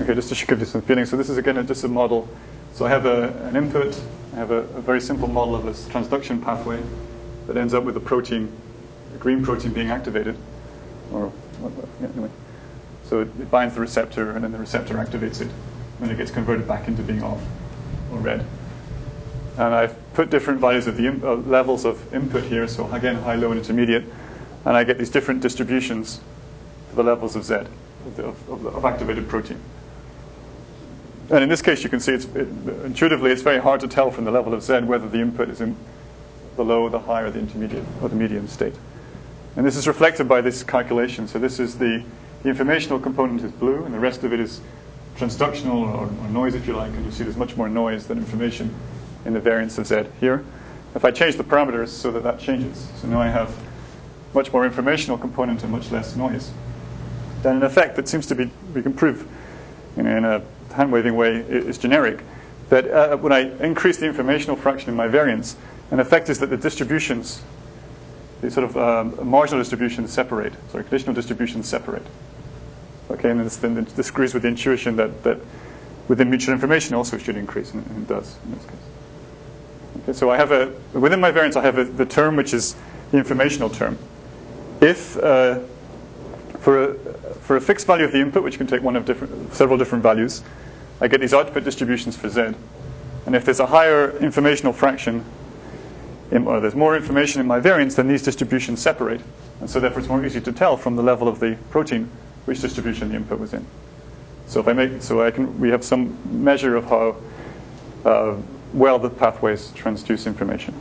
okay, just to give you some feeling. So this is again just a model. So I have a, an input. I have a, a, very simple model of this transduction pathway that ends up with a protein, a green protein being activated, or anyway. So it, it binds the receptor, and then the receptor activates it, and it gets converted back into being off or red. And I've put different values of the uh, levels of input here, so again, high, low, and intermediate. And I get these different distributions for the levels of Z, of, the, of, of activated protein. And in this case, you can see it's, it, intuitively it's very hard to tell from the level of Z whether the input is in the low, the high, or the intermediate, or the medium state. And this is reflected by this calculation. So this is the, the informational component is blue, and the rest of it is transductional or, or noise, if you like. And you see there's much more noise than information in the variance of z here. If I change the parameters so that that changes, so now I have much more informational component and much less noise, then in effect it seems to be, we can prove in, a hand-waving way, is generic, that uh, when I increase the informational fraction in my variance, an effect is that the distributions, the sort of um, marginal distributions separate, sorry, conditional distributions separate. Okay, and this, then this agrees with the intuition that, that within mutual information also should increase, and it does in this case. So I have a within my variance I have a, the term which is the informational term. If uh, for a, for a fixed value of the input, which can take one of different several different values, I get these output distributions for z. And if there's a higher informational fraction, in, or there's more information in my variance, then these distributions separate. And so therefore it's more easy to tell from the level of the protein which distribution the input was in. So if I make, so I can, we have some measure of how uh, well the pathways transduce information.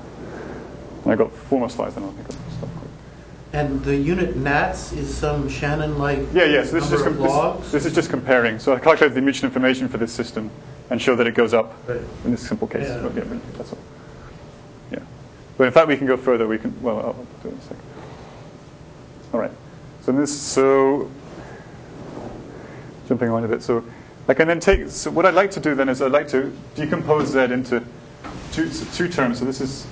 And I got four more slides, and I'll think I'll stop. And the unit nats is some Shannon-like yeah, yes. Yeah, so this is just this, this, is just comparing. So I calculated the mutual information for this system and show that it goes up right. in this simple case. Yeah. yeah, that's all. Yeah, but in fact we can go further. We can. Well, I'll do it in a second. All right. So this. So jumping on a bit. So I can then take, so what I'd like to do then is I'd like to decompose Z into two, two terms. So this is,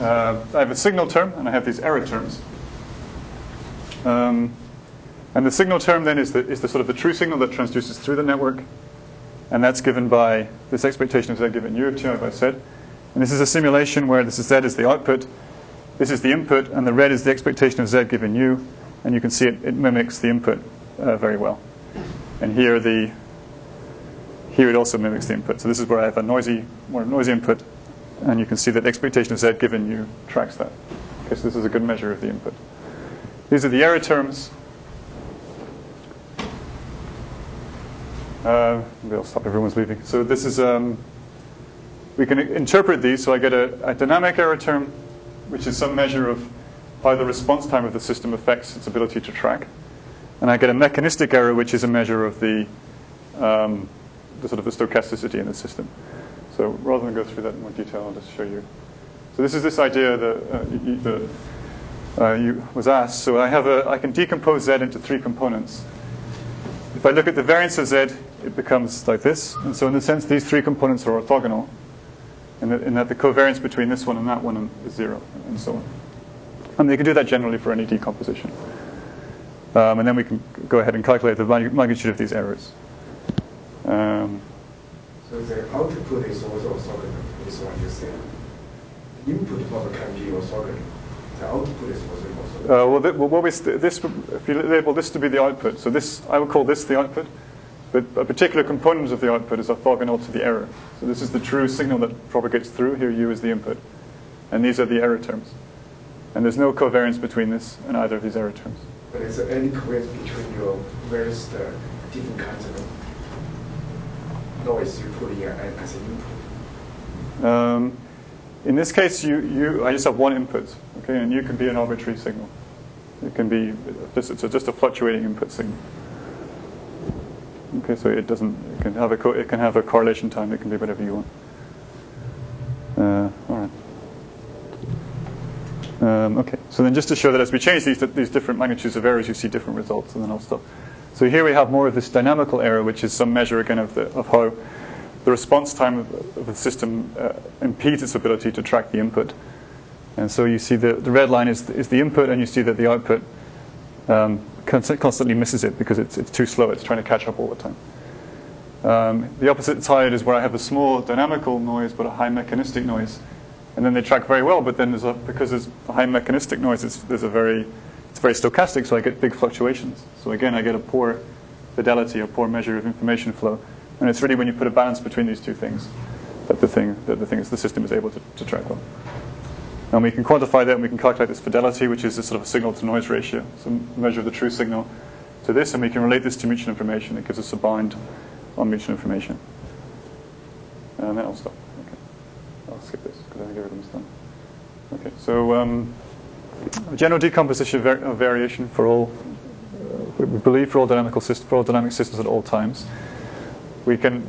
uh, I have a signal term and I have these error terms. Um, and the signal term then is the, is the sort of the true signal that transduces through the network. And that's given by this expectation of z given u of t, I said. And this is a simulation where this is z is the output, this is the input, and the red is the expectation of z given u. And you can see it, it mimics the input uh, very well. And here the here it also mimics the input. So this is where I have a noisy, more noisy input, and you can see that the expectation of z given you tracks that. Okay, so this is a good measure of the input. These are the error terms. Uh, maybe I'll stop. Everyone's leaving. So this is um, we can interpret these. So I get a, a dynamic error term, which is some measure of how the response time of the system affects its ability to track, and I get a mechanistic error, which is a measure of the um, the sort of the stochasticity in the system. So rather than go through that in more detail, I'll just show you. So this is this idea that uh, you, the, uh, you was asked. So I have a I can decompose Z into three components. If I look at the variance of Z, it becomes like this. And so in a sense, these three components are orthogonal, in that, in that the covariance between this one and that one is zero, and so on. And you can do that generally for any decomposition. Um, and then we can go ahead and calculate the magnitude of these errors. Um, so the output is also orthogonal, is what you said. The input probably can be orthogonal. The output is also orthogonal. Uh, well, th- well, what we this, if you label this to be the output, so this, I would call this the output, but a particular component of the output is orthogonal to the error. So this is the true signal that propagates through. Here, U is the input, and these are the error terms. And there's no covariance between this and either of these error terms. But is there any covariance between your various uh, different kinds of noise you put in as an input? Um, in this case, you, you, I just have one input, okay, and you can be an arbitrary signal. It can be just, it's just a fluctuating input signal. Okay, so it doesn't, it can have a, it can have a correlation time, it can be whatever you want. Uh, all right. Um, okay, so then just to show that as we change these, these different magnitudes of errors, you see different results, and then I'll stop. So here we have more of this dynamical error, which is some measure again of, the, of how the response time of, the system uh, impedes its ability to track the input. And so you see the, the red line is, is the input, and you see that the output um, constantly misses it because it's, it's too slow. It's trying to catch up all the time. Um, the opposite side is where I have a small dynamical noise but a high mechanistic noise, and then they track very well. But then a, because there's high mechanistic noise, it's, there's a very it's very stochastic, so I get big fluctuations. So again, I get a poor fidelity, a poor measure of information flow, and it's really when you put a balance between these two things that the thing that the thing is the system is able to, to track well. And we can quantify that and we can calculate this fidelity, which is a sort of a signal to noise ratio, some measure of the true signal to this, and we can relate this to mutual information. It gives us a bind on mutual information. And then I'll stop. Okay. I'll skip this I think everything's done. Okay, so um, general decomposition of variation for all, uh, we believe for all dynamical systems, for all dynamic systems at all times. We can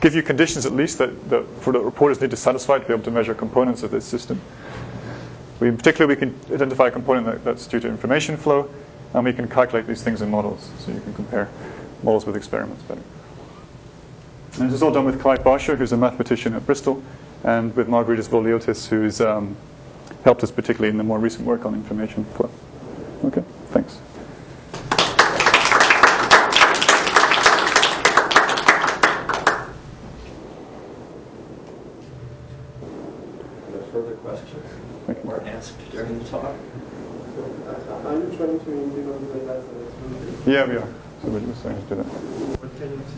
give you conditions at least that, that for the reporters need to satisfy to be able to measure components of this system. We, in particular, we can identify a component that, that's due to information flow, and we can calculate these things in models, so you can compare models with experiments better. And this is all done with Clive Bowsher, who's a mathematician at Bristol, and with Margaritis Voliotis, who's um, helped us particularly in the more recent work on information flow. Okay, thanks. further questions or answers during the talk? Are you trying to implement that Yeah, we are. So we're just starting to do that. What kind of system? Well,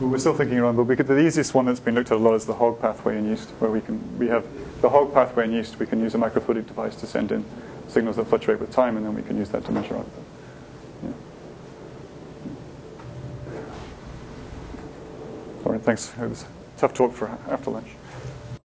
we're still thinking around, but the easiest one that's been looked at a lot is the HOG pathway in yeast, where we can we have the HOG pathway in yeast. We can use a microfluidic device to send in signals that fluctuate with time, and then we can use that to measure output. Yeah. All right, thanks. It was tough talk for after lunch.